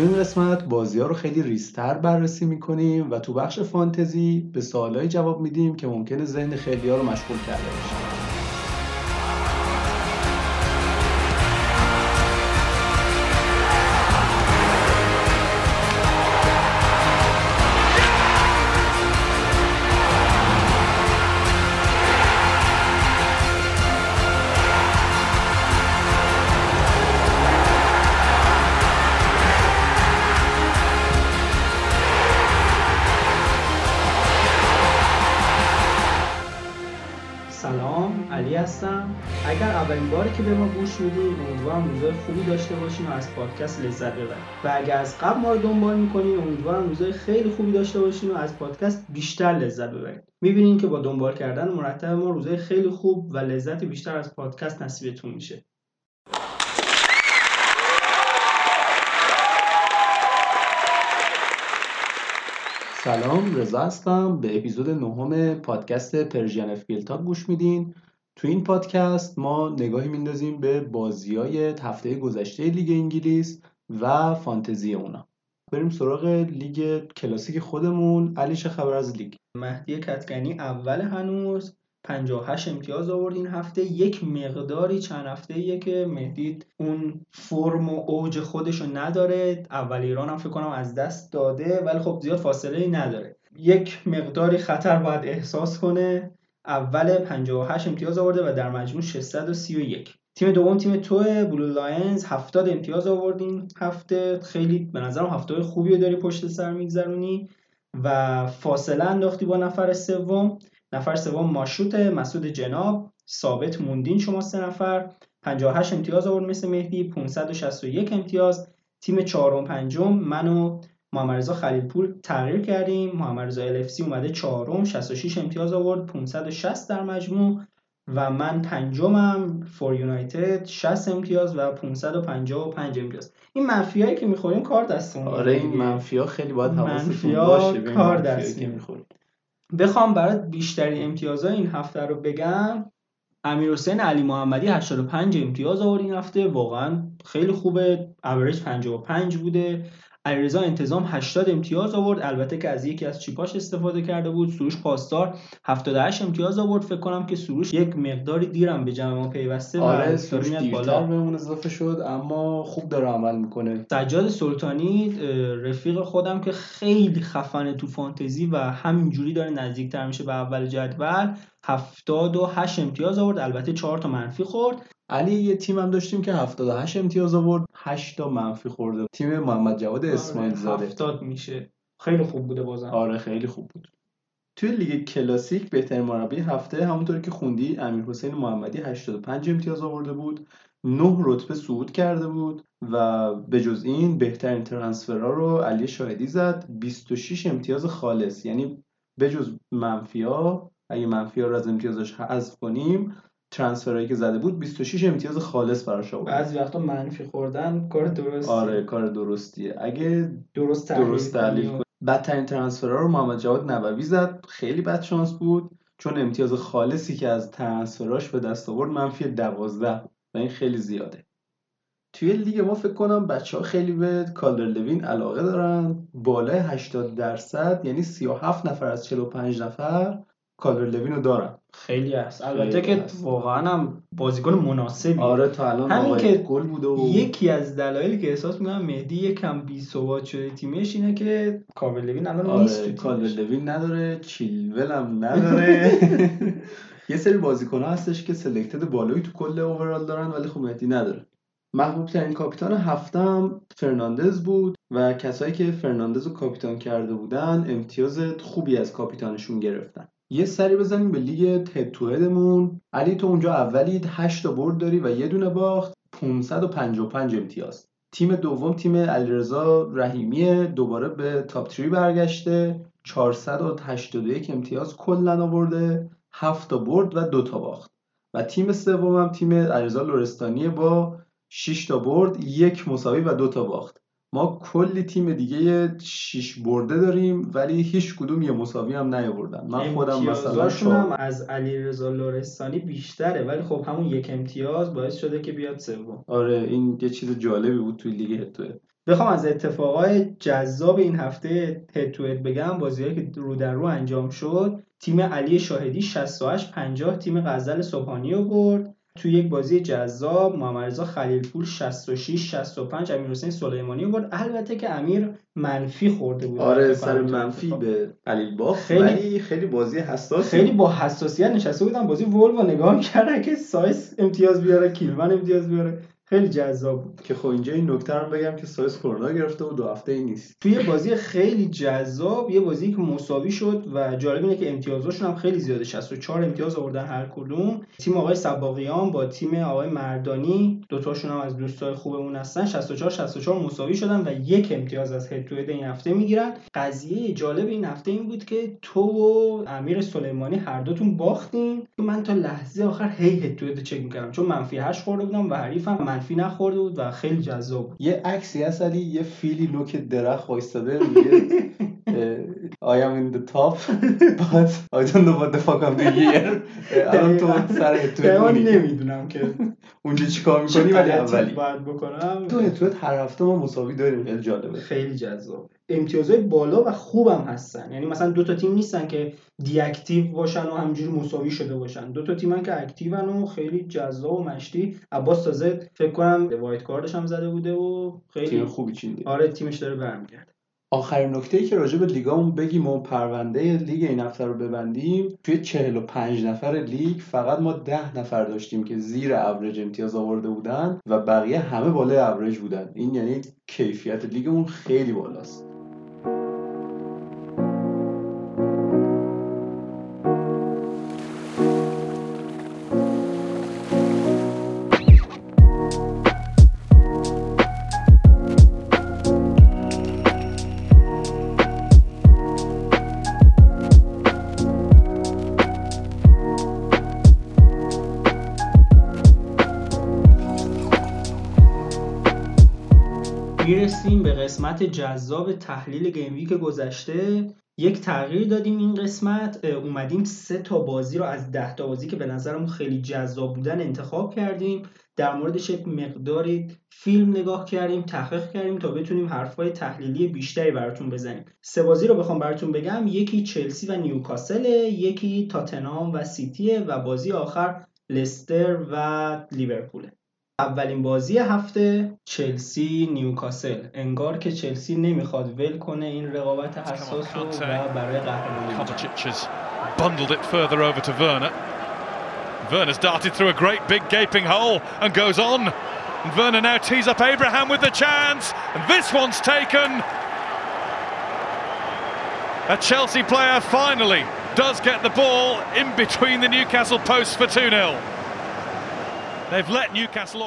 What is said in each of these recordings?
این قسمت بازی ها رو خیلی ریستر بررسی می‌کنیم و تو بخش فانتزی به سوالایی جواب میدیم که ممکنه ذهن خیلی ها رو مشغول کرده باشه. که به ما گوش می‌دید امیدوارم روزای خوبی داشته باشین و از پادکست لذت ببرید و اگر از قبل ما رو دنبال می‌کنین امیدوارم روزای خیلی خوبی داشته باشین و از پادکست بیشتر لذت ببرید می‌بینین که با دنبال کردن مرتب ما روزای خیلی خوب و لذت بیشتر از پادکست نصیبتون میشه. سلام رضا هستم. به اپیزود نهم پادکست پرژین اف گوش میدین. تو این پادکست ما نگاهی میندازیم به بازی های هفته گذشته لیگ انگلیس و فانتزی اونا. بریم سراغ لیگ کلاسیک خودمون. علی چه خبر از لیگ؟ مهدی کتکنی اول هنوز. 58 امتیاز آورد این هفته. یک مقداری چند هفته که مهدی اون فرم و اوج خودش رو نداره. اول ایران هم فکر کنم از دست داده ولی خب زیاد فاصله ای نداره. یک مقداری خطر باید احساس کنه. اول 58 امتیاز آورده و در مجموع 631 تیم دوم تیم تو Blue Lions 70 امتیاز آوردیم هفته. خیلی به نظرم هفته خوبی داری پشت سر میگذرونی و فاصله انداختی با نفر سوم. نفر سوم ماشوت مسعود جناب ثابت موندین شما سه نفر. 58 امتیاز آورد مثل مهدی 561 امتیاز. تیم چهارم پنجم منو محمد رضا خلیلپور تغییر کردیم. محمد رضا الفسی اومده چهارم 66 امتیاز آورد 560 در مجموع. و من پنجمم فور یونایتد 60 امتیاز و 555 امتیاز. این منفیایی که می‌خوریم کار دستمون آره این منفیا خیلی باید حواستون باشه کار دست که می‌خوریم. بخوام برات بیشترین امتیازهای این هفته رو بگم. امیر حسین علی محمدی 85 امتیاز آورد این هفته. واقعا خیلی خوبه. اوریج 55 بوده. علیرضا انتظام 80 امتیاز آورد. البته که از یکی از چیپاش استفاده کرده بود. سروش پاسدار 78 امتیاز آورد. فکر کنم که سروش یک مقداری دیرم به جمع ما پیوسته آره سروش بالا. بهمون اضافه شد اما خوب داره عمل می‌کنه. سجاد سلطانی رفیق خودم که خیلی خفنه تو فانتزی و همینجوری داره نزدیکتر میشه به اول جدول 78 امتیاز آورد. البته 4 تا منفی خورد. علی یه تیم هم داشتیم که 78 امتیاز آورد 8 تا منفی خورده. تیم محمد جواد آره، اسماعیل زاده. 70 میشه. خیلی خوب بوده بازم. آره خیلی خوب بود. توی لیگ کلاسیک بهترین مربی هفته همونطور که خوندی امیر حسین محمدی 85 امتیاز آورده بود. 9 رتبه صعود کرده بود و به جز این بهترین ترانسفرها رو علی شاهدی زد. 26 امتیاز خالص. یعنی به جز منفیا اگه منفیا رو از امتیازش حذف کنیم ترانسفرایی که زده بود 26 امتیاز خالص براش آورد. بعضی وقتا منفی خوردن کار درستی. آره کار درستیه. اگه درست تحلیل, درست تحلیل کنی. بدترین transfer ها رو محمد جواد نبوی زد. خیلی بد شانس بود. چون امتیاز خالصی که از transfer اش به دست آورد منفی 12 و این خیلی زیاده. توی لیگ ما فکر کنم بچه ها خیلی به کالر لوین علاقه دارن. بالای 80 درصد یعنی 37 نفر از 45 نفر کالورت لوین رو دارن. خیلی هست. البته که واقعا هم بازیکن مناسبی. آره تا الان همین که گل بوده و... یکی از دلایلی که احساس می‌کنم مهدی یکم بی ثبات شده تیمش اینه که کالورت لوین الان آره، نیست کالورت لوین نداره چیلول هم نداره. یه سری بازیکن ها هستش که selected بالایی تو کل overall دارن ولی خب مهدی نداره. محبوب ترین کاپیتان هفتم فرناندز بود و کسایی که فرناندز رو کاپیتان کرده بودن امتیاز خوبی از کاپیتانشون گرفتن. یه سری بزنیم به لیگ head to head مون علی تو اونجا اولید 8 تا برد داری و یه دونه باخت. 555 امتیاز. تیم دوم تیم علیرضا رحیمی دوباره به top 3 برگشته. 481 امتیاز کلا آورده. 7 تا برد و دو تا باخت. و تیم سوم هم تیم علیرضا لورستانی با 6 تا برد یک مساوی و دو تا باخت. ما کلی تیم دیگه شیش برده داریم ولی هیچ کدوم یه مساوی هم نیاوردن. من خودم مثلا هم از علیرضا لورستانی بیشتره ولی خب همون یک امتیاز باعث شده که بیاد سوم. آره این یه چیز جالبی بود توی لیگ هتوه بخوام از اتفاقای جذاب این هفته هد تو هد بگم بازیهایی که رو در رو انجام شد تیم علی شاهدی 68 50 تیم غزل صبحانی رو برد. تو یک بازی جذاب محمد رضا خلیلپور 66 65 امیر حسین سلیمانی برد. البته که امیر منفی خورده بود. آره سر منفی به علی باخت خیلی ولی خیلی بازی حساس خیلی با حساسیت نشسته بودن بازی ولو نگاه کردن که سایس امتیاز بیاره کیلمن امتیاز بیاره. خیلی جذاب بود. که خب اینجا این نکته رو بگم که سایس کرونا گرفته و دو هفته ای نیست. توی بازی خیلی جذاب یه بازی که مساوی شد و جالب اینه که امتیازاشون هم خیلی زیاده. 64 امتیاز آوردن هر کدوم. تیم آقای سباقیان با تیم آقای مردانی دوتاشون هم از دوستای خوبمون هستن. 64 64 مساوی شدن و یک امتیاز از head to این هفته می‌گیرن. قضیه جالب این هفته این بود که تو و امیر سلیمانی هر دوتون باختین. من تا لحظه آخر هی head to چک می‌کردم. چون منفی 8 خورده بودم و حریفم. منفی نخورده بود و خیلی جذاب بود. یه عکسی هست علی یه فیلی نوک درخت وایستاده میگه I am in the top but I don't know what the fuck I'm doing here. الان تو سر تو نمی‌دونم که اونجا چیکار می‌کنی؟ ولی اولی. باید بکنم؟ تو head to head هر هفته ما مساوی داریم. خیلی جالبه. خیلی جذاب. امتیازهای بالا و خوبم هستن. یعنی مثلا دو تا تیم نیستن که deactive باشن و همینجوری مساوی شده باشن. دو تا تیمن که active ن و خیلی جذاب و مشتی. عباس تازه فکر کنم wildcard ش هم زده بوده و خیلی تیم خوبی چینده آره تیمش داره برمیگرده. آخرین نکته که راجع به لیگامون بگیم و پرونده لیگ این هفته رو ببندیم توی 45 نفر لیگ فقط ما 10 نفر داشتیم که زیر اوریج امتیاز آورده بودن و بقیه همه بالای اوریج بودن. این یعنی کیفیت لیگمون خیلی بالاست. قسمت جذاب تحلیل گیم ویک گذشته. یک تغییر دادیم این قسمت. اومدیم سه تا بازی رو از ده تا بازی که به نظرمون خیلی جذاب بودن انتخاب کردیم. در موردش یک مقداری فیلم نگاه کردیم تحقیق کردیم تا بتونیم حرفای تحلیلی بیشتری براتون بزنیم. سه بازی رو بخوام براتون بگم. یکی چلسی و نیوکاسل یکی تاتنام و سیتیه و بازی آخر لستر و لیورپوله. اولین بازی هفته چلسی نیوکاسل انگار که چلسی نمیخواد ول کنه این رقابت حساس رو و برای قهرمانی bundled it further over to Werner. Werner's darted through a great big gaping hole and goes on. And Werner now tees up Abraham with the chance. And this one's taken. A Chelsea player finally does get the ball in between the Newcastle posts for 2 0.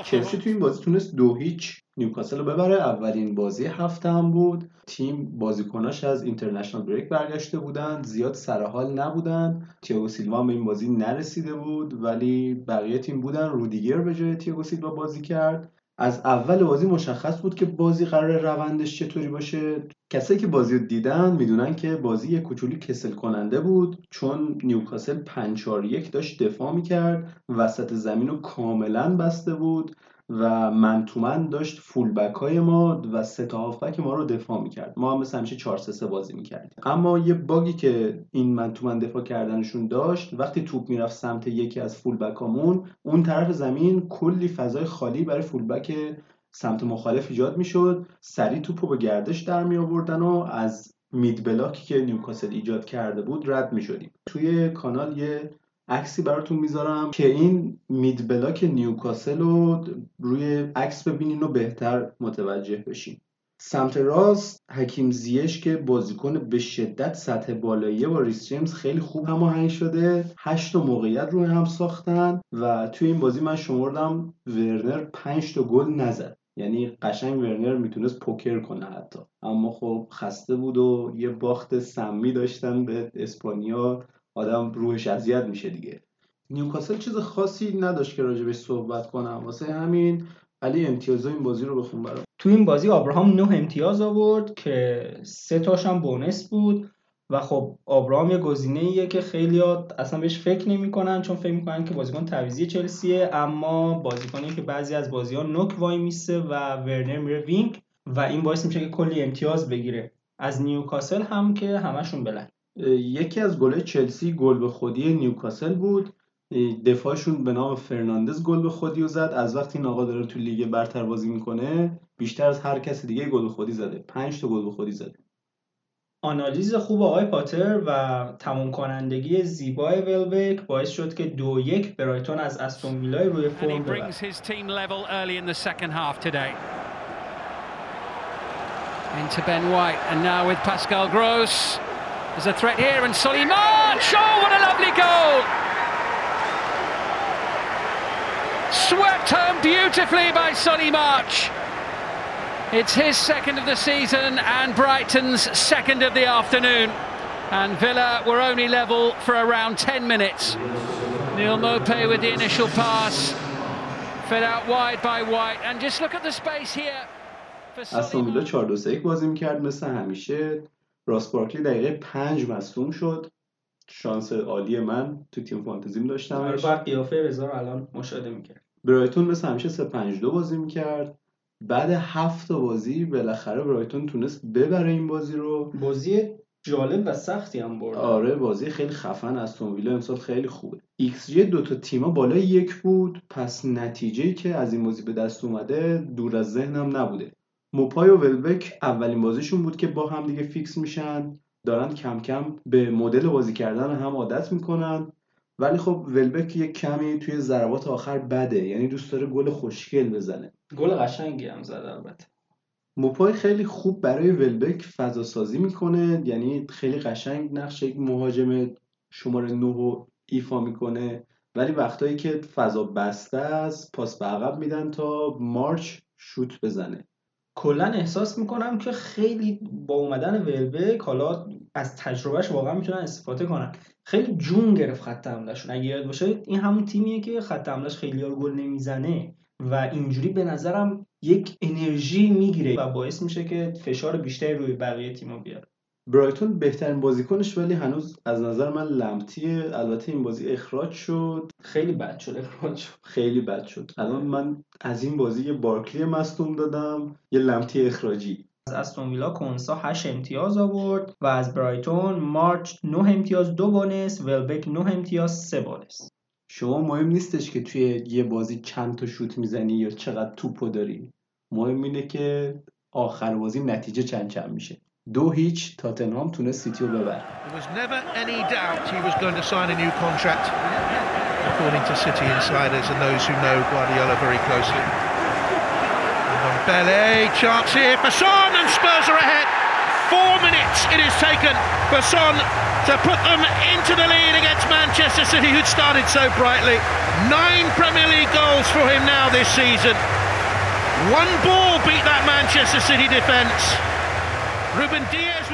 چلسی تو این بازی تونست دو هیچ نیوکاسل رو ببره. اولین بازی هفته هم بود. تیم بازیکناش از اینترنشنال بریک برگشته بودن. زیاد سرحال نبودن. تیاگو سیلوا به این بازی نرسیده بود. ولی بقیه تیم بودن. رودیگر به جای تیاگو سیلوا بازی کرد. از اول بازی مشخص بود که بازی قرار روندش چطوری باشه. کسایی که بازی رو دیدن می‌دونن که بازی یه کوچولی کسل کننده بود چون نیوکاسل 5 یک داشت دفاع می‌کرد وسط زمین رو کاملا بسته بود. و man to man داشت full back های ما و سه تا هافبک ما رو دفاع می‌کرد. ما هم مثل همیشه 4 3 بازی می‌کردیم. اما یه باگی که این man to man دفاع کردنشون داشت وقتی توپ می‌رفت سمت یکی از full back امون اون طرف زمین کلی فضای خالی برای full back سمت مخالف ایجاد می‌شد. سریع توپ رو به گردش در می آوردن و از mid block ی که نیوکاسل ایجاد کرده بود رد می شدیم توی کانال یه عکسی براتون می‌ذارم که این مید بلاک نیوکاسل رو روی عکس ببینین و بهتر متوجه بشین. سمت راست حکیم زیش که بازیکن به شدت سطح بالایی با ریس خیلی خوب هماهنگ شده هشت تا موقعیت روی هم ساختن و توی این بازی من شمردم ورنر پنج تا گل نزد. یعنی قشنگ ورنر می‌تونست پوکر کنه حتی. اما خب خسته بود و یه باخت سمی داشتن به اسپانیا. آدم روحش اذیت میشه دیگه. نیوکاسل چیز خاصی نداشت که راجبش صحبت کنم. واسه همین علی امتیازای این بازی رو بخون برام. تو این بازی آبراهام نه امتیاز آورد که سه تاش هم bonus بود. و خب آبراهام یه گزینه ایه که خیلی اصلا بهش فکر نمی‌کنن چون فکر می‌کنن که بازیکن تعویضی چلسیه. اما بازیکنی که بعضی از بازی ها نوک وای میسته و ورنر میره wing و این باعث میشه که کلی امتیاز بگیره. از نیوکاسل هم که همشون blank. یکی از گل چلسی گل به خودی نیوکاسل بود. دفاعشون به نام فرناندز گل به خودی و زد. از وقتی این آقا داره تو لیگ برتر بازی می‌کنه بیشتر از هر کسی دیگه گل به خودی زده. پنج تا گل به خودی زده آنالیز خوب آقای پاتر و تموم کنندگی زیبای ولبک باعث شد که دو یک برایتون از استون ویلای روی فرم ببره into Ben White and now with Pascal Gross. there's a threat here and Soliman oh what a lovely goal swept home beautifully by Sonny March It's his second of the season and Brighton's second of the afternoon. And Villa were only level for around 10 minutes. Neil Mopay with the initial pass. Fed out wide by White. And just look at the space here. استون ویلا 4 2 3 بازی میکرد مثل همیشه راس بارکلی دقیقه 5 مصدوم شد. شانس عالی من تو تیم فانتزیم داشتم بعد قیافه رضا رو الان مشاهده می‌کرد. برایتون مثل همیشه 3 5 2 بازی می‌کرد. بعد هفت بازی بالاخره برایتون تونست ببره این بازی رو. بازی جالب و سختی هم برد. آره بازی خیلی خفن از ویلا امسال خیلی خوبه. ایکس جی دو تا تیما بالای یک بود. پس نتیجه که از این بازی به دست اومده دور از ذهنم نبوده. موپای و ولبک اولین بازیشون بود که با هم دیگه فیکس میشن. دارن کم کم به مدل بازی کردن هم عادت می‌کنن. ولی خب ولبک یه کمی توی ضربات آخر بده. یعنی دوست داره گل خوشگل بزنه. گل قشنگی هم زد البته. موپای خیلی خوب برای ولبک فضا سازی می‌کنه. یعنی خیلی قشنگ نقش یک مهاجم شماره 9 ایفا می‌کنه. ولی وقتایی که فضا بسته است پاس به عقب میدن تا مارچ شوت بزنه. کلا احساس می‌کنم که خیلی با اومدن ولبک حالا از تجربهش واقعا می‌تونن استفاده کنن خیلی جون گرفت خط حملهشون. اگه یاد باشه این همون تیمیه که خط حملهش خیلی گل نمی‌زنه و اینجوری به نظرم یک انرژی می‌گیره و باعث میشه که فشار بیشتری روی بقیه تیم‌ها بیاره برایتون بهترین بازیکنش ولی هنوز از نظر من لمتیه البته این بازی اخراج شد. خیلی بد شد اخراج شد. خیلی بد شد. الان من از این بازی یه بارکلی مصدوم دادم یه لمتی اخراجی. از استون ویلا کنسا 8 امتیاز آورد و از برایتون مارچ 9 امتیاز دو بونس ولبک 9 امتیاز 3 بونس شما مهم نیستش که توی یه بازی چند تا شوت می‌زنی یا چقدر توپو داری. مهم اینه که آخر بازی نتیجه چند چند میشه. دو هیچ تاتنهام تونست سیتی رو ببر There was never any doubt he was going to sign a new contract according to City insiders and those who know Guardiola very closely. And on Bele, chance here for Son and Spurs are ahead. Four minutes it has taken for Son to put them into the lead against Manchester City, who'd started so brightly. Nine Premier League goals for him now this season. One ball beat that Manchester City defence.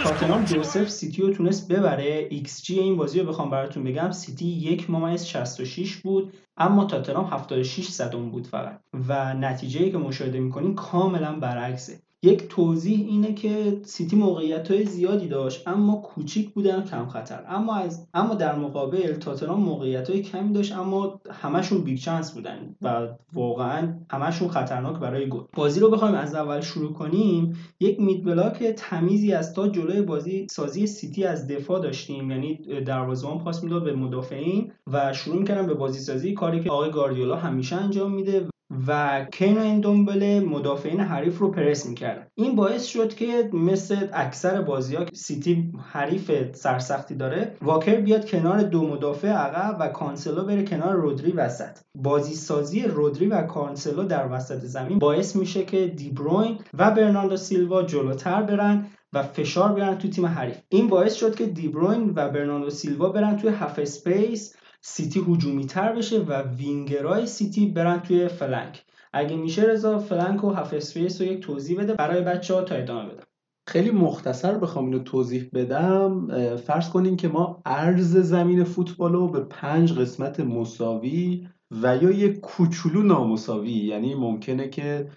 تاتنهام جوزف سیتی رو تونست ببره. ایکس جی این بازی رو بخوام براتون بگم. سیتی یک ممیز 66 بود اما تاتنهام 76 صدم بود فقط. و نتیجه که مشاهده می‌کنیم کاملا برعکسه. یک توضیح اینه که سیتی موقعیت های زیادی داشت اما کوچیک بودن کم خطر. اما از اما در مقابل تاتنهام موقعیت های کمی داشت اما همشون big chance بودن و واقعا همشون خطرناک برای گل. بازی رو بخوایم از اول شروع کنیم. یک mid block تمیزی از تا جلوی بازی سازی سیتی از دفاع داشتیم. یعنی دروازه‌بان پاس می‌داد به مدافعین و شروع می‌کردن به بازی سازی کاری که آقای گاردیولا همیشه انجام میده و کین اندومبله مدافعین حریف رو پرس می‌کردن این باعث شد که مثل اکثر بازی ها سیتی حریف سرسختی داره واکر بیاد کنار دو مدافع عقب و کانسلو بره کنار رودری وسط. بازی سازی رودری و کانسلو در وسط زمین باعث میشه که دیبروین و برناردو سیلوا جلوتر برن و فشار بیارن تو تیم حریف. این باعث شد که دیبروین و برناردو سیلوا برن توی half space سیتی هجومی تر بشه و وینگرای سیتی برن توی flank. اگه میشه رضا flank و half space رو یک توضیح بده برای بچه ها تا ادامه بدم خیلی مختصر بخوام اینو توضیح بدم. فرض کنیم که ما عرض زمین فوتبال رو به پنج قسمت مساوی و یا یک کوچولو نامساوی یعنی ممکنه که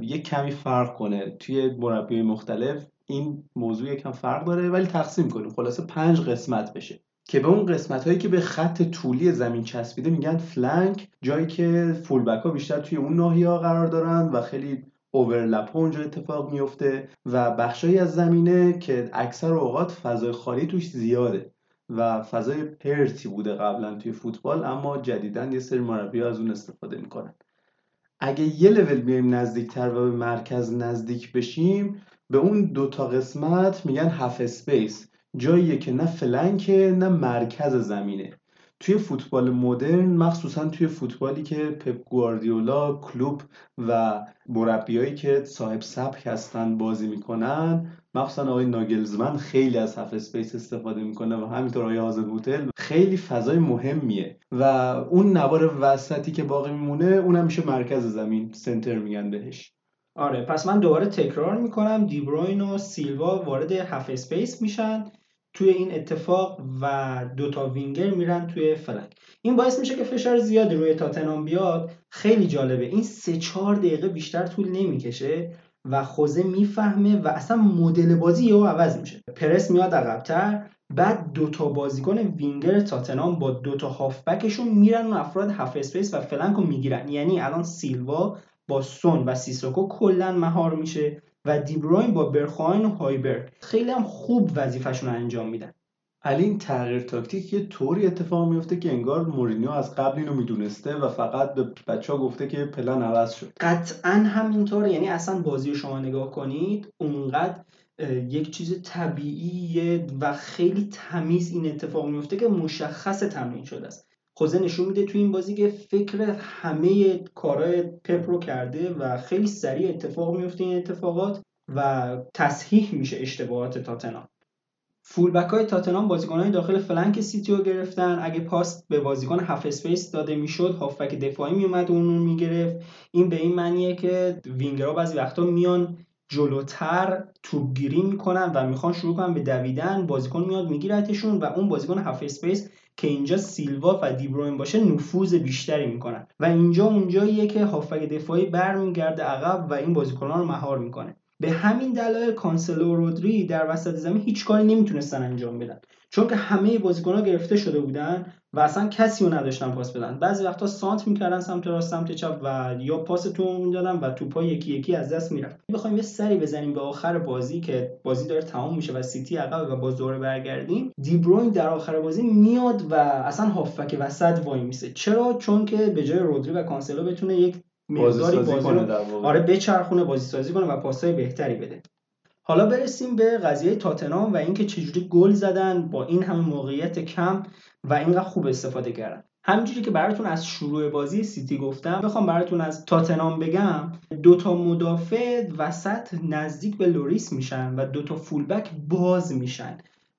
یک کمی فرق کنه توی مربی مختلف این موضوع یکم فرق داره ولی تقسیم کنیم. خلاصه پنج قسمت بشه. که به اون قسمت هایی که به خط طولی زمین چسبیده میگن flank جایی که فولبک ها بیشتر توی اون ناحیه ها قرار دارن و خیلی overlap اونجا اتفاق میفته و بخشایی از زمینه که اکثر اوقات فضای خالی توش زیاده و فضای پرتی بوده قبلا توی فوتبال اما جدیدا یه سری مربی از اون استفاده می‌کنن. اگه یه لول بیایم نزدیکتر و به مرکز نزدیک بشیم به اون دوتا قسمت میگن half space جاییه که نه flank ه نه مرکز زمینه. توی فوتبال مدرن مخصوصا توی فوتبالی که پپ گواردیولا کلوب و مربیایی که صاحب سبک هستن بازی می‌کنن مخصوصا آقای ناگلزمن خیلی از half space استفاده می‌کنه و همینطور آقای هازنهوتل خیلی فضای مهمیه. و اون نوار وسطی که باقی میمونه اونم میشه مرکز زمین center میگن بهش. آره پس من دوباره تکرار می‌کنم. دیبروین و سیلوا وارد half space میشن. توی این اتفاق و دوتا وینگر میرن توی flank این باعث میشه که فشار زیادی روی تاتنام بیاد. خیلی جالبه. این سه چهار دقیقه بیشتر طول نمی‌کشه و خوزه می‌فهمه و اصلا مدل بازی یهو عوض میشه. پرس میاد عقبتر بعد دوتا بازیکن وینگر تاتنام با دوتا هافبکشون میرن و افراد half space و flank رو می‌گیرن. یعنی الان سیلوا با سون و سیسوکو کلا مهار میشه. و دیبروین با برخواین و هویبرگ خیلی هم خوب وظیفهشون رو انجام میدن. علی این تغییر تاکتیک یه طوری اتفاق میفته که انگار مورینیو از قبل اینو می‌دونسته و فقط به بچه ها گفته که پلن عوض شد. قطعا همینطوره. یعنی اصلا بازی رو شما نگاه کنید اونقدر یک چیز طبیعیه و خیلی تمیز این اتفاق میفته که مشخص تمرین شده است. خوزه نشون میده توی این بازی که فکر همه کارهای پپ رو کرده و خیلی سریع اتفاق میفته این اتفاقات و تصحیح میشه اشتباهات تاتنام فولبک های تاتنام بازیکن های داخل flank سیتی رو گرفتن. اگه پاس به بازیکن half space داده می‌شد هافبک دفاعی میومد اون رو می‌گرفت. این به این معنیه که وینگرها بعضی وقتا میان جلوتر توپگیری می‌کنن و می‌خوان شروع کنن به دویدن. بازیکن میاد میگیرتشون و اون بازیکن half space که اینجا سیلوا و دیبروین باشه نفوذ بیشتری می‌کنن. و اینجا اونجاییه که هافبک دفاعی برمیگرده عقب و این بازیکنان رو مهار می‌کنه. به همین دلایل کانسلو و رودری در وسط زمین هیچ کاری نمی‌تونستن انجام بدن. چون که همه بازیکن‌ها گرفته شده بودن و اصلا کسی رو نداشتن پاس بدن. بعضی وقتا سانتر می‌کردن سمت راست سمت چپ و یا پاس تو می‌دادن و توپا یکی یکی از دست می‌رفت. بخوایم یه سری بزنیم به آخر بازی که بازی داره تمام میشه و سیتی عقب و باز دوره برگردیم دیبروین در آخر بازی میاد و اصلا هافبک وسط وایمیسه. چرا؟ چون که به جای رودری و کانسلو بتونه یک مقداری بازی, بازی رو آره بچرخونه بازی سازی کنه و پاسای بهتری بده. حالا برسیم به قضیه تاتنام و اینکه چجوری گل زدن با این همه موقعیت کم و اینقدر خوب استفاده کردن. همینجوری که براتون از شروع بازی سیتی گفتم بخوام براتون از تاتنام بگم دوتا مدافع وسط نزدیک به لوریس میشن و دوتا فولبک باز میشن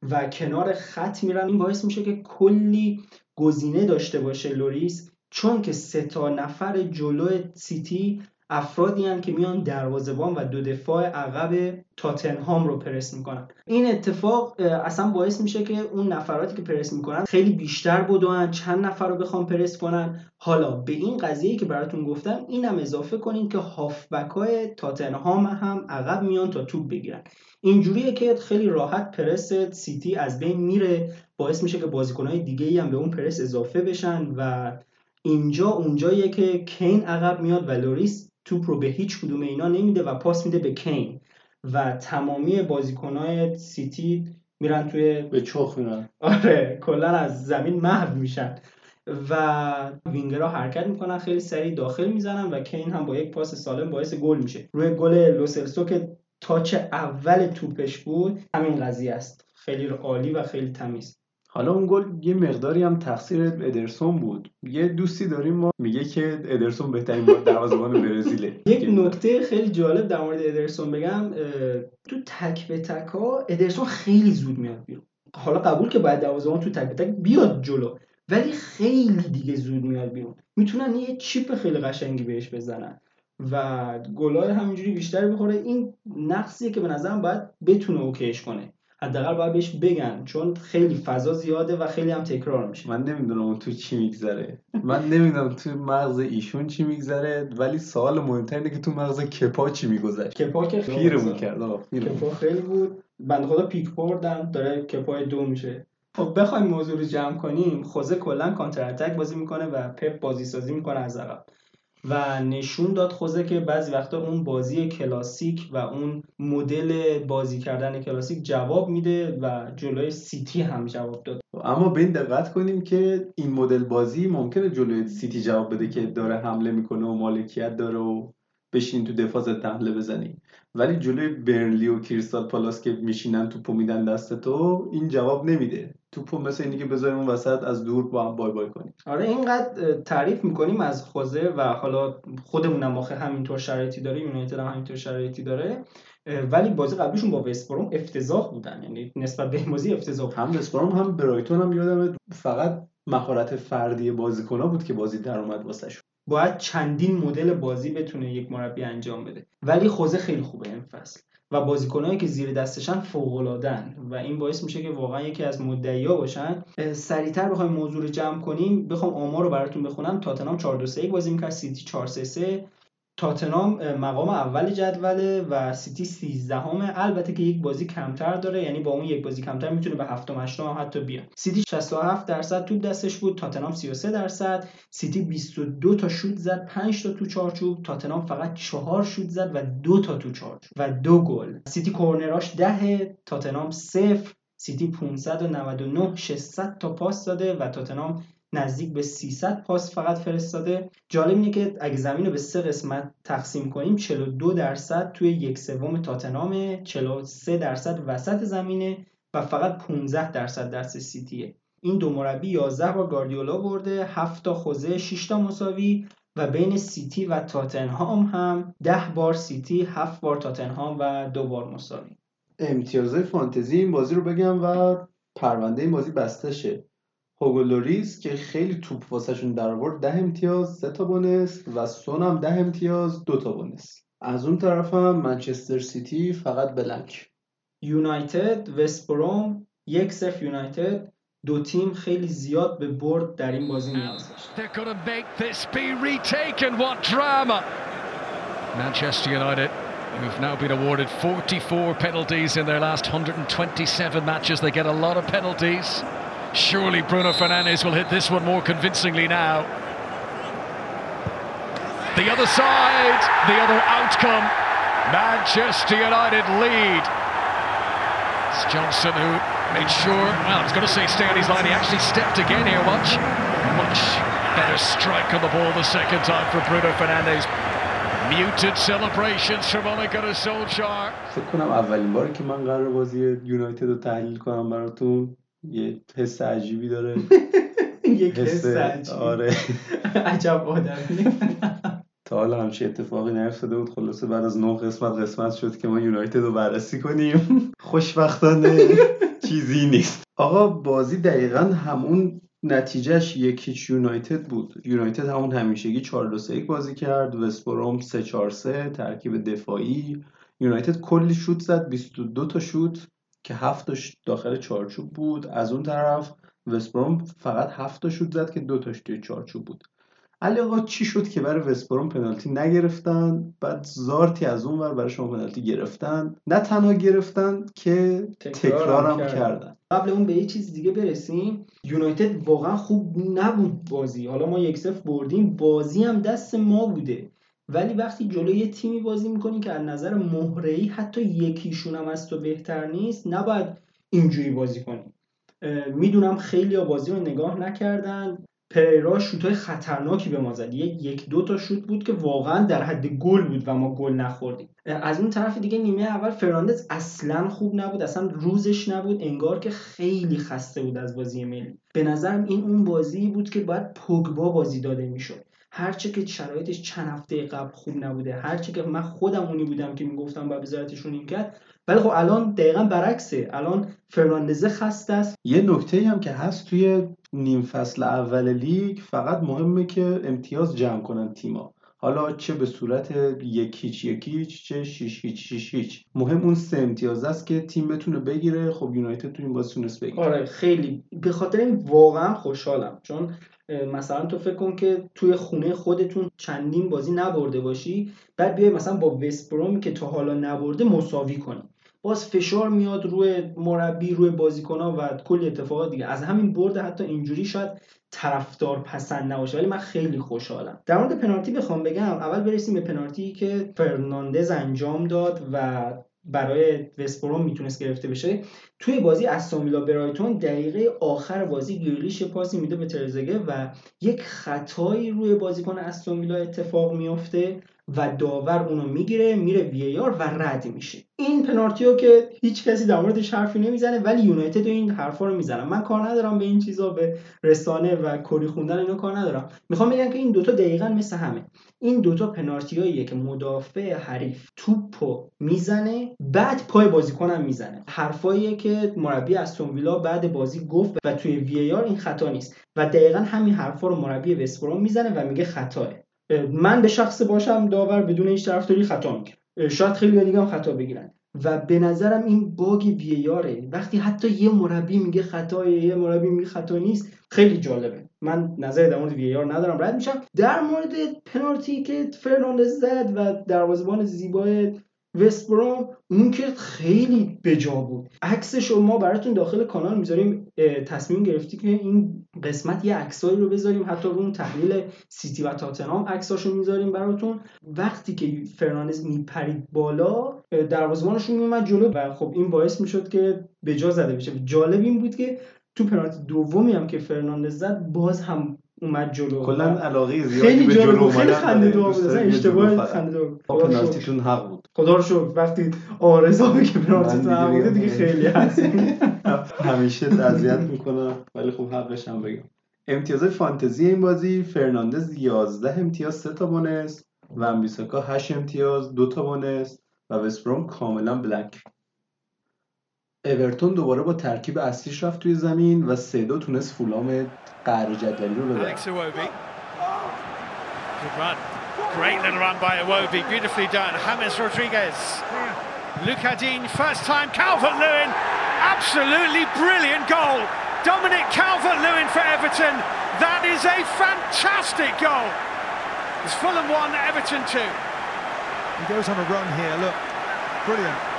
و کنار خط میرن. این باعث میشه که کلی گزینه داشته باشه لوریس چون که سه تا نفر جلو سیتی افرادی هم که میان دروازه‌بان و دو دفاع عقب تاتنهام رو پرس می‌کنن. این اتفاق اصلا باعث میشه که اون نفراتی که پرس می‌کنن خیلی بیشتر بدون چند نفر رو بخوام پرس کنن. حالا به این قضیه که براتون گفتم اینم اضافه کنین که هافبک های تاتنهام هم عقب میان تا توپ بگیرن. اینجوریه که خیلی راحت پرس سیتی از بین میره. باعث میشه که بازیکنهای دیگه هم به اون پرس اضافه بشن و اینجا اونجاییه که کین عقب میاد و لوریس توپ رو به هیچ کدوم اینا نمیده و پاس میده به کین و تمامی بازیکنهای سیتی میرن توی به چخ میرن. آره کلا از زمین محو میشن و وینگرها حرکت می‌کنن خیلی سریع داخل می‌زنن و کین هم با یک پاس سالم باعث گل میشه. روی گل لوسلسو که touch اول توپش بود همین قضیه است. خیلی عالی و خیلی تمیز. حالا اون گل یه مقداری هم تقصیر ادرسون بود. یه دوستی داریم ما میگه که ادرسون بهترین دروازه‌بان برزیله. یک نکته خیلی جالب در مورد ادرسون بگم تو تک به تک ها ادرسون خیلی زود میاد بیرون. حالا قبول که باید دروازه‌بان تو تک به تک بیاد جلو ولی خیلی دیگه زود میاد بیرون. می‌تونن یه چیپ خیلی قشنگی بهش بزنن و گلای همینجوری بیشتر بخوره. این نقصیه که به نظرم باید بتونه اوکیش کنه. حداقل باید بهش بگن چون خیلی فضا زیاده و خیلی هم تکرار میشه. من نمی‌دونم اون تو چی میگذره. من نمی‌دونم تو مغز ایشون چی میگذره ولی سوال مهمتر اینه که تو مغز کپا چی میگذره. کپا که پیرمون کرد کپا خیلی بود. بند خدا پیک بردن داره کپای دو میشه. خب بخوایم موضوع رو جمع کنیم. خوزه کلا کانتر اتک بازی می‌کنه و پپ بازی سازی می‌کنه از عقب. و نشون داد خوزه که بعضی وقتا اون بازی کلاسیک و اون مدل بازی کردن کلاسیک جواب میده و جلوی سیتی هم جواب داد. اما به این دقت کنیم که این مدل بازی ممکنه جلوی سیتی جواب بده که داره حمله می‌کنه و مالکیت داره و بشین تو دفاع ضد حمله بزنی. ولی جلوی برنلی و کریستال پالاس که میشینن توپو میدن دست تو این جواب نمیده. توپو مثل اینی که بذاریم اون وسط از دور با هم بای بای کنیم. آره اینقدر تعریف می‌کنیم از خوزه و حالا خودمون هم همینطور شرایطی داره یونایتد هم همینطور شرایطی داره ولی بازی قبلیشون با وستبروم افتضاح بودن. یعنی نسبت به بازی افتضاح هم وستبروم هم برایتون هم یادم فقط مهارت فردی بازیکن‌ها بود که بازی در اومد واسه باید چندین مدل بازی بتونه یک مربی انجام بده. ولی خوزه خیلی خوبه این فصل. و بازیکنایی که زیر دستشن فوق و این باعث میشه که واقعا یکی از مدعیا باشن. سریعتر بخوایم موضوع رو جمع کنیم بخوام آمار رو براتون بخونم. تاتنهام 4 2 3 بازی می‌کرد سیتی 4 3 3 تاتنام مقام اول جدوله و سیتی 13 همه البته که یک بازی کمتر داره یعنی با اون یک بازی کمتر می‌تونه به هفتم هشتم هم حتی بیاد. سیتی 67 درصد توپ دستش بود تاتنام 33 درصد. سیتی 22 تا شوت زد 5 تا تو چارچوب. تاتنام فقط 4 شوت زد و 2 تا تو چارچوب و دو گل. سیتی کورنراش 10 تاتنام 0 سیتی 599 600 تا پاس داده و تاتنام نزدیک به 300 پاس فقط فرستاده. جالب اینه که اگه زمین رو به سه قسمت تقسیم کنیم 42 درصد توی یک سوم تاتنامه 43 درصد وسط زمینه و فقط 15 درصد دست سیتیه. این دو مربی 11 بار گاردیولا برده 7 تا خوزه 6 تا مساوی و بین سیتی و تاتنهام هم 10 بار سیتی 7 بار تاتنهام و دو بار مساوی. امتیازهای فانتزی این بازی رو بگم و پرونده این بازی بسته شه. هوگولوریس که خیلی توپ واسهشون در آورد ده امتیاز سه تا بونس و سون هم ده امتیاز دو تا بونس. از اون طرف هم منچستر سیتی فقط بلنک یونایتد وستبروم یک صفر یونایتد دو تیم خیلی زیاد به برد در این بازی نیاز داشت. Manchester United who've now been awarded 44 penalties in their last 127 matches. They get a lot of penalties. Surely Bruno Fernandes will hit this one more convincingly now. The other side, the other outcome. Manchester United lead. It's Johnson who made sure, well, I was going to say stay on his line. He actually stepped again here, watch. Much better strike on the ball the second time for Bruno Fernandes. Muted celebrations from Ole Gunnar Solskjaer. فکر کنم اولین باری که من قرار بازی یونایتد رو تحلیل کنم براتون یه حس عجیبی داره. یک حس عجیبی. آره. عجب آدمی. تا حالا همچه اتفاقی نیفتاده بود. خلاصه بعد از نه قسمت قسمت شد که ما یونایتد رو بررسی کنیم. خوشبختانه چیزی نیست. آقا بازی دقیقا همون نتیجهش یکیچ یونایتد بود. یونایتد همون همیشگی 4 2 3 بازی کرد. وستبروم 3 4 3 ترکیب دفاعی. یونایتد کلی شوت زد 22 تا شوت. که هفتش داخل چارچوب بود. از اون طرف وستبروم فقط هفت شد زد که دو تاش توی چارچوب بود. علی آقا چی شد که برای وستبروم پنالتی نگرفتن؟ بعد زارتی از اون ور برای شما پنالتی گرفتن؟ نه تنها گرفتن که تکرارم تکرار کردن. قبل اون به یه چیز دیگه برسیم. یونایتد واقعا خوب نبود بازی. حالا ما یک صفر بردیم. بازی هم دست ما بوده. ولی وقتی جلوی یه تیمی بازی می‌کنی که از نظر مهره‌ای حتی یکیشون هم از تو بهتر نیست نباید اینجوری بازی کنی. می‌دونم خیلی ها بازی رو نگاه نکردن. پریرا شوتای خطرناکی به ما زد. یک یک دو تا شوت بود که واقعا در حد گل بود و ما گل نخوردیم. از اون طرف دیگه نیمه اول فرناندز اصلا خوب نبود اصلا روزش نبود انگار که خیلی خسته بود از بازی ملی. به نظرم این اون بازی بود که باید پوگبا بازی داده می‌شد. هرچه که شرایطش چند هفته قبل خوب نبوده هرچه که من خودم اونی بودم که می‌گفتم با بذارتشون این کرد. ولی خب الان دقیقا برعکسه. الان فرناندزه خسته است. یه نکته هم که هست توی نیم فصل اول لیگ فقط مهمه که امتیاز جمع کنن تیما حالا چه به صورت یک هیچ یک هیچ چه شیش هیچ شیش هیچ. مهم اون سه امتیاز است که تیم بتونه بگیره. خب یونایتد تو این بازی تونست بگیره. آره خیلی. به خاطر این واقعا خوشحالم. چون مثلا تو فکر کن که توی خونه خودتون چندین بازی نبرده باشی بعد بیای مثلا با وستبروم که تا حالا نبرده مساوی کنی. باز فشار میاد روی مربی روی بازیکنها و کلی اتفاقات دیگه. از همین برد حتی اینجوری شاید طرفدار پسند نباشه. ولی من خیلی خوشحالم. در مورد پنالتی بخوام بگم اول برسیم به پنالتی که فرناندز انجام داد و برای وستبروم می‌تونست گرفته بشه. توی بازی استون برایتون دقیقه آخر بازی گریلیش پاسی میده به ترزگه و یک خطایی روی بازیکن استون اتفاق میافته. و داور اونو می‌گیره میره وی آر و رد میشه. این پنالتی که هیچ کسی در موردش حرفی نمی‌زنه ولی یونایتد این حرفا رو می‌زنن. من کار ندارم به این چیزا به رسانه و کری خوندن اینو کار ندارم. می‌خوام بگم که این دوتا دقیقا مثل همه. این دوتا پنالتیاییه که مدافع حریف توپو می‌زنه بعد پای بازیکنم می‌زنه. حرفاییه که مربی استون ویلا بعد بازی گفت و توی وی آر این خطا نیست. و دقیقا همین حرفا رو مربی وستبروم می‌زنه و میگه خطاه. من به شخص باشم داور بدون هیچ طرفداری خطا می‌کنم شاید خیلی دیگه هم خطا بگیرن. و به نظرم این باگ ویاره وقتی حتی یه مربی میگه خطا یه مربی میگه خطا نیست خیلی جالبه. من نظر در مورد ویار ندارم. رد میشم. در مورد پنالتی که فرناندز زد و دروازه‌بان زیبای وستبروم اون که خیلی بجا بود. عکسش ما براتون داخل کانال می‌ذاریم تصمیم گرفتی که این قسمت یه عکسایی رو بذاریم حتی رو اون تحلیل سیتی و تاتنهام عکساشو می‌ذاریم براتون. وقتی که فرناندز میپرید بالا دروازه‌بانشون میومد جلو و خب این باعث می‌شد که بجا زده بشه. جالب این بود که تو پنالتی دومی هم که فرناندز زد باز هم اومد جلو. کلا علاقه زیادی خیلی به جلو خیلی اومدن خنده داره. دار بود. اصلا اشتباه رو شکر. پنالتیتون حق بود. خدا رو شکر. وقتی آرزا که پنالتی من تو دیگه. خیلی هست. همیشه اذیت می‌کنم. ولی خب حقش هم بگم. امتیاز فانتزی این بازی فرناندز 11 امتیاز 3 تا بونس. و امبیساکا 8 امتیاز 2 تا بونس. و وستبروم کاملا بلک اورتون دوباره با ترکیب اصلیش رفت توی زمین و سه دو تونست فولام قهر جدلی رو ببره. Great little run by Iwobi. Beautifully done. James Rodriguez. Luca Dean, first time. Calvert Lewin. Absolutely brilliant goal. Dominic Calvert Lewin for Everton. That is a fantastic goal. It's Fulham 1, Everton 2. He goes on a run here, look. Brilliant.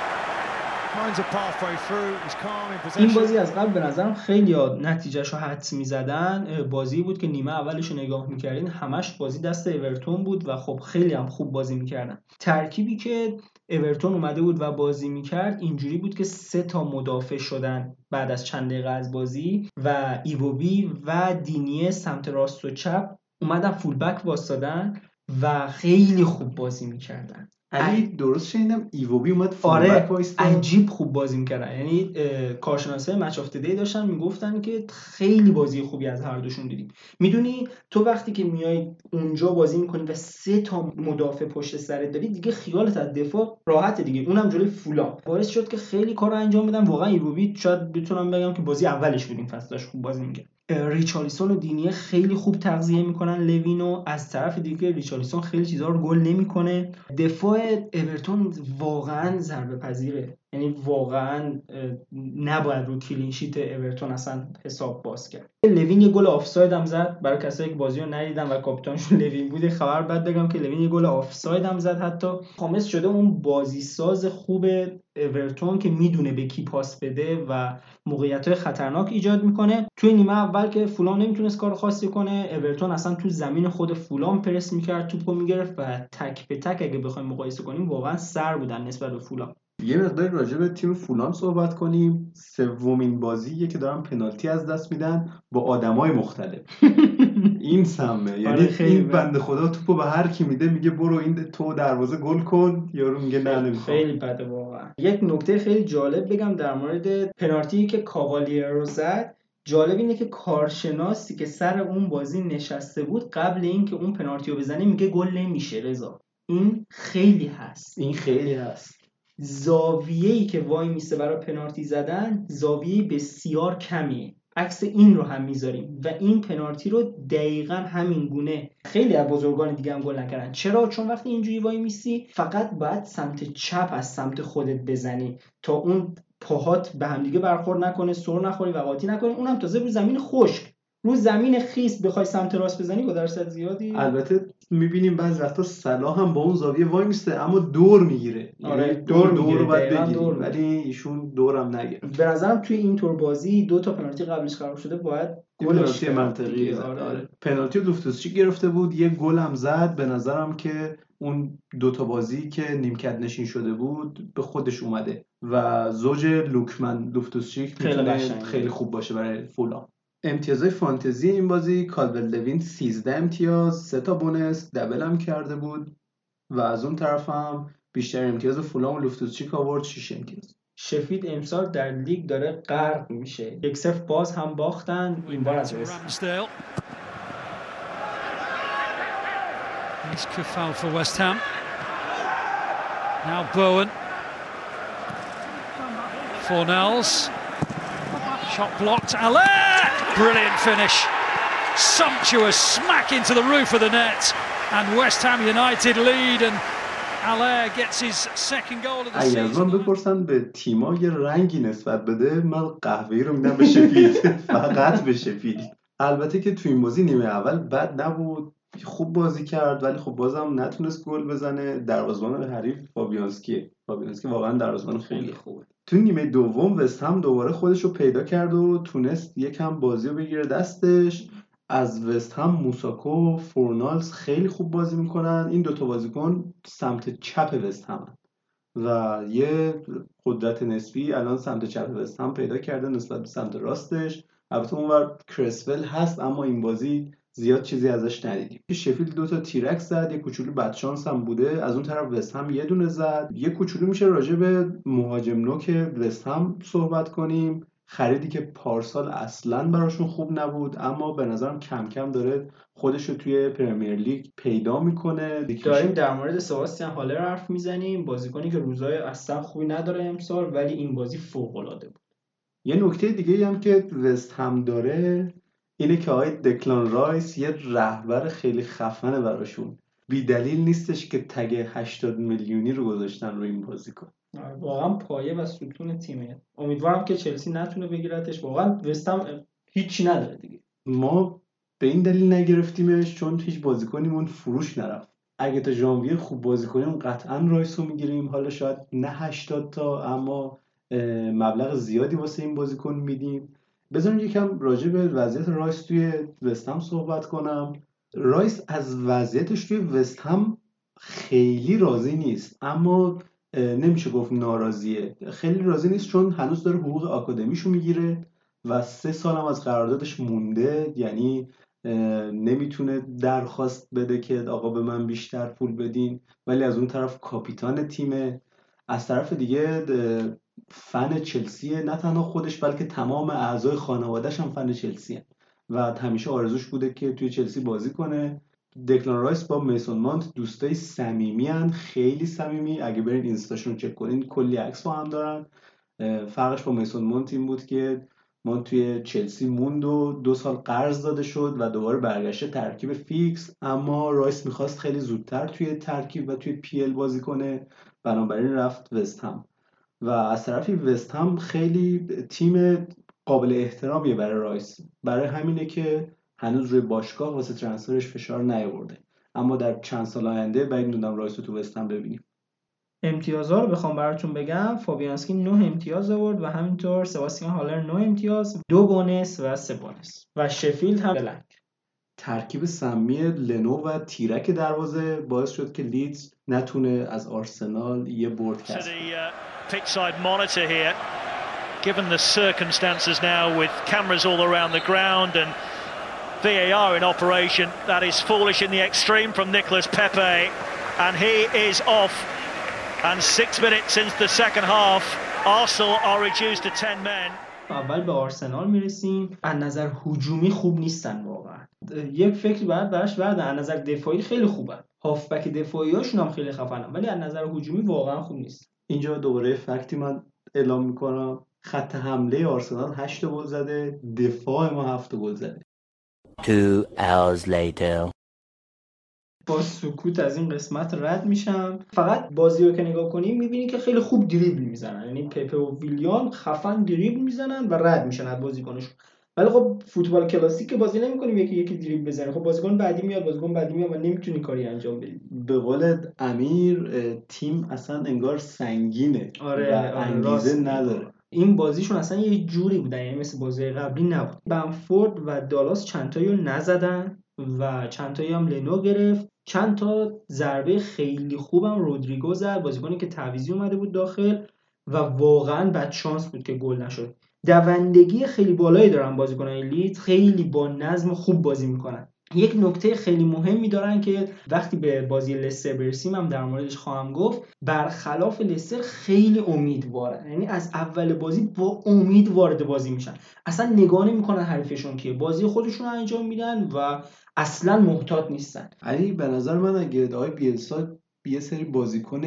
این. بازی از قبل به نظرم خیلی نتیجهش رو حدس می‌زدن. بازی بود که نیمه اولش رو نگاه می‌کردین همش بازی دست اورتون بود و خب خیلی هم خوب بازی می‌کردن. ترکیبی که اورتون اومده بود و بازی می‌کرد اینجوری بود که سه تا مدافع شدن بعد از چند دقیقه از بازی و ایووبی و دینیه سمت راست و چپ اومدن full-back وایسادن و خیلی خوب بازی می‌کردن. علی درست شنیدم ایووبی اومد آره عجیب خوب بازی می‌کردن. یعنی کارشناسای Match of the Day داشتن می‌گفتن که خیلی بازی خوبی از هر دوشون دیدیم. می‌دونی تو وقتی که میای اونجا بازی می‌کنی و سه تا مدافع پشت سرت داری دیگه خیالت از دفاع راحت دیگه. اونم جلوی فولام باعث شد که خیلی کار انجام بدن واقعا ایووبی شاید بتونم بگم که بازی اولش بود این فصل خوب بازی می‌کرد. ریچارلیسون و دینیه خیلی خوب تغذیه می‌کنن. لوینو از طرف دیگه ریچارلیسون خیلی چیزا رو گل نمی‌کنه. دفاع اورتون واقعا ضربه پذیره یعنی واقعا نباید رو clean sheet اورتون اصلا حساب باز کرد. لوین یه گل آفساید هم زد برای کسایی که بازی رو ندیدن و کاپیتانشون لوین بوده. خبر بعد بگم که لوین یه گل آفساید هم زد حتی. خامس شده اون بازی ساز خوب اورتون که می‌دونه به کی پاس بده و موقعیت های خطرناک ایجاد می‌کنه. توی نیمه اول که فولام نمی‌تونست کار خاصی کنه اورتون اصلا تو زمین خود فولام پرس می‌کرد توپو می‌گرفت و تک به تک اگه بخوایم مقایسه کنیم واقعا سر بودن نسبت به فولام یه مقدار راجع به تیم فولام صحبت کنیم. سومین بازیه که دارن پنالتی از دست میدن با آدمای مختلف. این سمه. یعنی آره، خیلی این. بنده خدا توپو به هر کی میده میگه برو این تو دروازه گل کن. یارو میگه نه نمی‌خوام. خیلی بده واقعا. یک نکته خیلی جالب بگم در مورد پنالتی که کاوالیر رو زد. جالب اینه که کارشناسی که سر اون بازی نشسته بود قبل اینکه اون پنالتی رو بزنه میگه گل نمیشه رضا. این خیلی هست. این خیلی هست. زاویه‌ای که وای میسه برای پنالتی زدن زاویه بسیار کمیه. عکس این رو هم می‌ذاریم و این پنالتی رو دقیقا همین گونه خیلی از بزرگان دیگه هم گل نکردن. چرا؟ چون وقتی اینجوری وای میسی فقط باید سمت چپ از سمت خودت بزنی تا اون پاهات به همدیگه برخورد نکنه سر نخوری و قاطی نکنی. اونم تازه رو زمین خشک. رو زمین خیس بخوای سمت راست بزنی با درصد زیادی البته می‌بینیم بعضی وقتا صلاح هم با اون زاویه وای میسته اما دور می‌گیره آره، یعنی دور دور می‌گیره، رو باید دقیقاً بگیری دور ولی ایشون دورم نگرفت به نظرم توی این تور بازی دو تا پنالتی قبلش خراب شده باید گلش منطقی. آره. آره. پنالتی لوفتوسچی گرفته بود یه گل هم زد به نظرم که اون دوتا بازی که نیمکت نشین شده بود به خودش اومده و زوج لوکمن لوفتوسچیک خیلی می‌تونه قشنگه. خیلی خوب باشه برای فولام امتیازهای فانتزی این بازی کالول لوین 13 امتیاز سه تا بونس دبل هم کرده بود و از اون طرف هم بیشتر امتیاز فولام و لوفتوسچیک آورد 6 امتیاز شفید امسال در لیگ داره غرق میشه یک صفر باز هم باختن این بار از. Now Bowen. Fornells. Shot blocked. Allaire! Brilliant finish. Sumptuous smack into the roof of the net. And West Ham United lead and Haller gets his second goal of the اگه از من بپرسن به تیما یه رنگی نسبت بده من قهوه‌ای رو میدم به شفیلد فقط به شفیلد البته که تو این بازی نیمه اول بد نبود خوب بازی کرد ولی خب بازم نتونست گل بزنه دروازه‌بان حریف فابیانسکی فابیانسکی واقعا دروازه‌بان خیلی خوبه تو نیمه دوم وست هم دوباره خودش رو پیدا کرد و تونست یکم بازی رو بگیره دستش. از وست هم ماسواکو فورنالز خیلی خوب بازی می‌کنن. این دوتا بازیکن سمت چپ وست هم. و یه قدرت نسبی الان سمت چپ وست هم پیدا کرده نسبت به سمت راستش. البته اونور کرسول هست اما این بازی زیاد چیزی ازش ندیدیم. شفیلد دو تا تیرک زد یه کوچولو بدشانس هم بوده. از اون طرف وست هم یه دونه زد. یه کوچولو میشه راجع به مهاجم نوک وست هم صحبت کنیم. خریدی که پارسال اصلا براشون خوب نبود اما به نظرم کم کم داره خودش رو توی پرمیر لیگ پیدا می‌کنه. داریم در مورد سباستیان هالر حرف می‌زنیم. بازیکنی که روزای اصلا خوبی نداره امسال ولی این بازی فوق العاده بود. یه نکته دیگه هم که وست هم داره اینه که آقای دکلان رایس یه رهبر خیلی خفنه براشون. بی دلیل نیستش که تگ 80 میلیونی رو گذاشتن رو این بازیکن آره، واقعا پایه و ستون تیمه. امیدوارم که چلسی نتونه بگیرتش. واقعا وستم هیچی نداره دیگه. ما به این دلیل نگرفتیمش چون هیچ بازیکنیمون فروش نرفت. اگه تا ژانویه خوب بازی کنیم قطعا رایس رو می‌گیریم. حالا شاید نه 80 تا اما مبلغ زیادی واسه این بازیکن میدیم. بذاریم یکم راجع به وضعیت رایس توی وستهم صحبت کنم. رایس از وضعیتش توی وستهم خیلی راضی نیست اما نمیشه گفت ناراضیه. خیلی راضی نیست چون هنوز داره حقوق آکادمیشو می‌گیره و سه سال هم از قراردادش مونده. یعنی نمی‌تونه درخواست بده که آقا به من بیشتر پول بدین ولی از اون طرف کاپیتان تیمه. از طرف دیگه فن چلسیه نه تنها خودش بلکه تمام اعضای خانوادهش هم فن چلسیه و همیشه آرزوش بوده که توی چلسی بازی کنه. دکلان رایس با میسون مانت دوستای صمیمی خیلی صمیمی. اگه برین اینستاشون چک کنین کلی عکس با هم دارن. فرقش با میسون مونت این بود که مونت توی چلسی موند و دو سال قرض داده شد و دوباره برگشته ترکیب فیکس. اما رایس می‌خواست خیلی زودتر توی ترکیب و توی PL بازی کنه. بنابراین رفت وست هم. و از طرفی وست هم خیلی تیم قابل احترامیه برای رایس. برای همینه که هنوز روی باشگاه واسه transfer ش فشار نیاورده. اما در چند سال آینده بعید می‌دونم رایس رو تو وست هم ببینیم. امتیازها رو بخوام براتون بگم. فابیانسکی 9 امتیاز آورد و همینطور سباستیان هالر 9 امتیاز دو بونس و سه بونس. و شفیلد هم بلنک ترکیب سمی لنو و تیرک دروازه باعث شد که لیدز نتونه از آرسنال یه برد کسب uh, here. Given the circumstances now with cameras all around the ground and VAR in operation, that is foolish in the extreme from Nicolas Pepe, and he is off. And six minutes into the second half, Arsenal are reduced to 10 men. اول به آرسنال می‌رسیم از نظر هجومی خوب نیستن واقعا یک فکر بعد براش بردن. از نظر دفاعی خیلی خوبن. هافبک دفاعی هاشون هم خیلی خفنن. ولی از نظر هجومی واقعا خوب نیست. اینجا دوباره فکتی من اعلام می‌کنم. خط حمله آرسنال 8 گل زده. دفاع ما 7 گل زده. Two hours later. با سکوت از این قسمت رد میشم. فقط بازی رو که نگاه کنیم می‌بینی که خیلی خوب دریبل می‌زنن. یعنی پپه و ویلیان خفن دریبل می‌زنن و رد میشن از بازیکنشون. ولی خب فوتبال کلاسیک که بازی نمی‌کنیم یکی یکی دریبل بزنه خب بازیکن بعدی میاد بازیکن بعدی میاد و نمی‌تونی کاری انجام بدی به قول امیر تیم اصلا انگار سنگینه آره، و آره، انگیزه. نداره. این بازیشون اصلا یه جوری بودن یعنی مثل بازی قبلی نبود. بنفورد و دالاس چندتایی رو نزدن و چندتایی هم لنو گرفت. چند تا ضربه خیلی خوبم رودریگو زد بازیکنی که تعویزی اومده بود داخل و واقعا بد شانس بود که گل نشد. دوندگی خیلی بالایی دارن بازیکنان لیت خیلی با نظم خوب بازی می‌کنن. یک نکته خیلی مهمی دارن که وقتی به بازی لستر برسیم هم در موردش خواهم گفت برخلاف لستر خیلی امیدوارن. یعنی از اول بازی با امید وارد بازی میشن. اصلا نگاه نمی‌کنن حریفشون کیه بازی خودشون انجام میدن و اصلا محتاط نیستن. علی به نظر من اگه آقای بیلسا یه سری بازیکن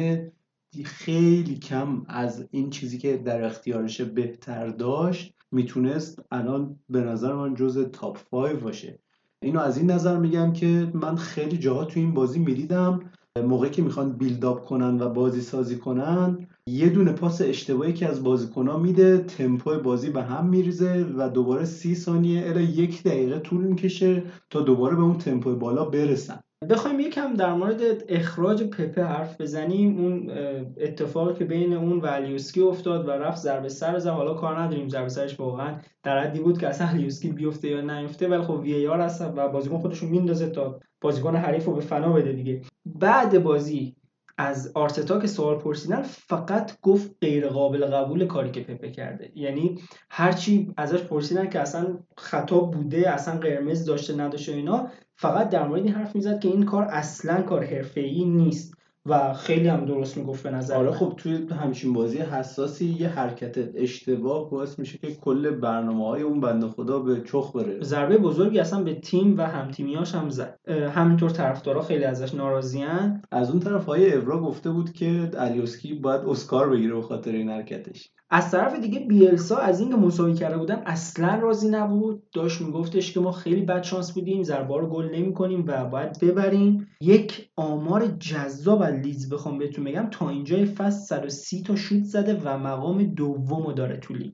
خیلی کم از این چیزی که در اختیارش بهتر داشت می‌تونست الان به نظر من جز تاپ 5 باشه. اینو از این نظر میگم که من خیلی جاها تو این بازی می‌دیدم موقعی که می‌خوان بیلداپ کنن و بازی سازی کنن یه دونه پاس اشتباهی که از بازیکنها میده تمپو بازی به هم میریزه و دوباره سی ثانیه الی یک دقیقه طول می‌کشه تا دوباره به اون تمپو بالا برسن. بخوایم یکم در مورد اخراج پپه حرف بزنیم. اون اتفاقی که بین اون و الیوسکی افتاد و رفت ضربه سر زد حالا کار نداریم ضربه سرش واقعا در حدی بود که اصلا الیوسکی بیفته یا نیفته ولی خب وی آر هست و بازیکن خودشون میندازه تا بازیکن حریف رو به فنا بده دیگه. بعد بازی از آرتتا که سوال پرسیدن فقط گفت غیر قابل قبول کاری که پپه کرده. یعنی هرچی ازش پرسیدن که اصلا خطا بوده اصلا قرمز داشته نداشته اینا فقط در مورد این حرف می‌زد که این کار اصلا کار حرفه‌ای نیست و خیلی هم درست می‌گفت به نظر آره. خب توی همچین بازی حساسی یه حرکت اشتباه باعث میشه که کل برنامه های اون بنده خدا به چخ بره. ضربه بزرگی اصلا به تیم و همتیمیاش هم زد. همینطور طرفدارا خیلی ازش ناراضیان از اون طرف های اورا گفته بود که الیوسکی باید اسکار بگیره به خاطر این حرکتش. از طرف دیگه بیلسا از اینکه مساوی کرده بودن اصلا راضی نبود. داشت میگفتش که ما خیلی بد شانس بودیم ضربه رو گل نمی‌کنیم و باید ببریم. یک آمار جذاب از لیدز بخوام بهتون بگم. تا اینجای فصل 130 تا شوت زده و مقام دومو داره تو لیگ.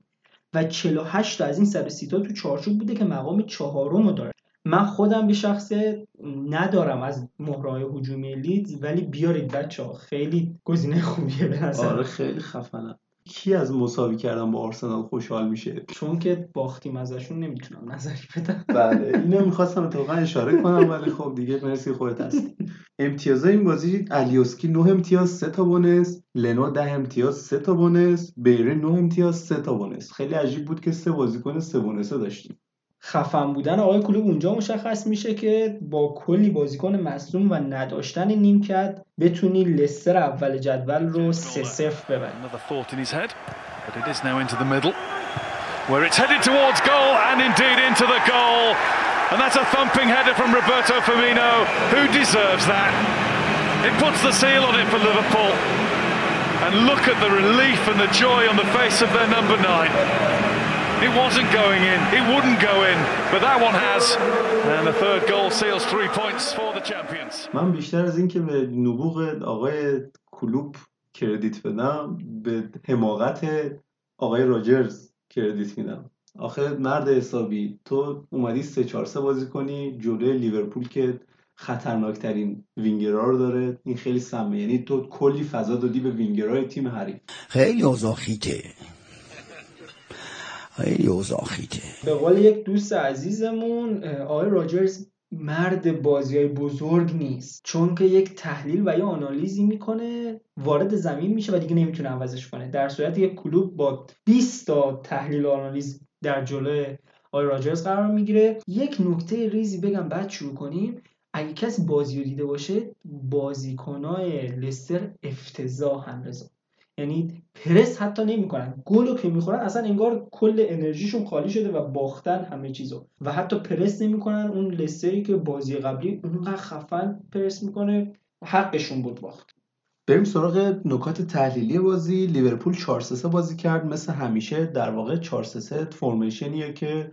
و 48 تا از این 130 تا تو چارچوب بوده که مقام چهارمو داره. من خودم به شخصه ندارم از مهرهای هجومی لیدز ولی بیارید بچه ها خیلی گزینه خوبیه به نظر آره خیلی خفنم کی از مساوی کردن با آرسنال خوشحال میشه؟ چون که باختیم ازشون نمی‌تونم نظری بدم. بله اینو می‌خواستم اتفاقا اشاره کنم ولی خب دیگه مرسی خودت هستی. امتیازای این بازی الیوسکی 9 امتیاز 3 تا بونس. لنو 10 امتیاز 3 تا بونس. بیری 9 امتیاز 3 تا بونس. خیلی عجیب بود که سه بازیکن سه بونسه داشتیم. خفن بودن آقای کلوب اونجا مشخص میشه که با کلی بازیکن مصدوم و نداشتن نیمکت بتونی لستر اول جدول رو 3 0 ببری Another thought in his head, but it is now into the middle, where it's headed towards goal and indeed into the goal. And that's a thumping header from Roberto Firmino, who deserves that. It puts the seal on it for Liverpool. And look at the relief and the joy on the face of their number nine. It wasn't going in, it wouldn't go in, but that one has. And the third goal seals three points for the champions. من بیشتر از اینکه به نبوغ آقای کلوپ credit بدم به حماقت آقای راجرز credit میدم. آخه مرد حسابی تو اومدی 3 4 3 بازی کنی جلوی لیورپول که خطرناکترین وینگرها رو داره. این خیلی سمه. یعنی تو کلی فضا دادی به وینگرهای تیم حریف. خیلی اوضاع خیته خیلی اوضاع خیته به قول یک دوست عزیزمون آقای راجرز مرد بازی های بزرگ نیست. چون که یک تحلیل و یا آنالیزی می‌کنه وارد زمین میشه و دیگه نمی‌تونه عوضش کنه. در صورتی یک کلوپ با 20 تا تحلیل و آنالیز در جلوی آقای راجرز قرار می‌گیره. یک نکته ریزی بگم بعد شروع کنیم. اگه کسی بازی رو دیده باشه بازیکنای لستر افتضاح هم رضا. یعنی پرس حتی نمی‌کنن. گل رو که می‌خورن اصلا انگار کل انرژیشون خالی شده و باختن همه چیزو. و حتی پرس نمی‌کنن. اون لستری که بازی قبلی اونقدر خفن پرس می‌کنه حقشون بود باخت. بریم سراغ نکات تحلیلی بازی. لیورپول 4 3 بازی کرد. مثل همیشه در واقع 4 3 فرمیشنیه که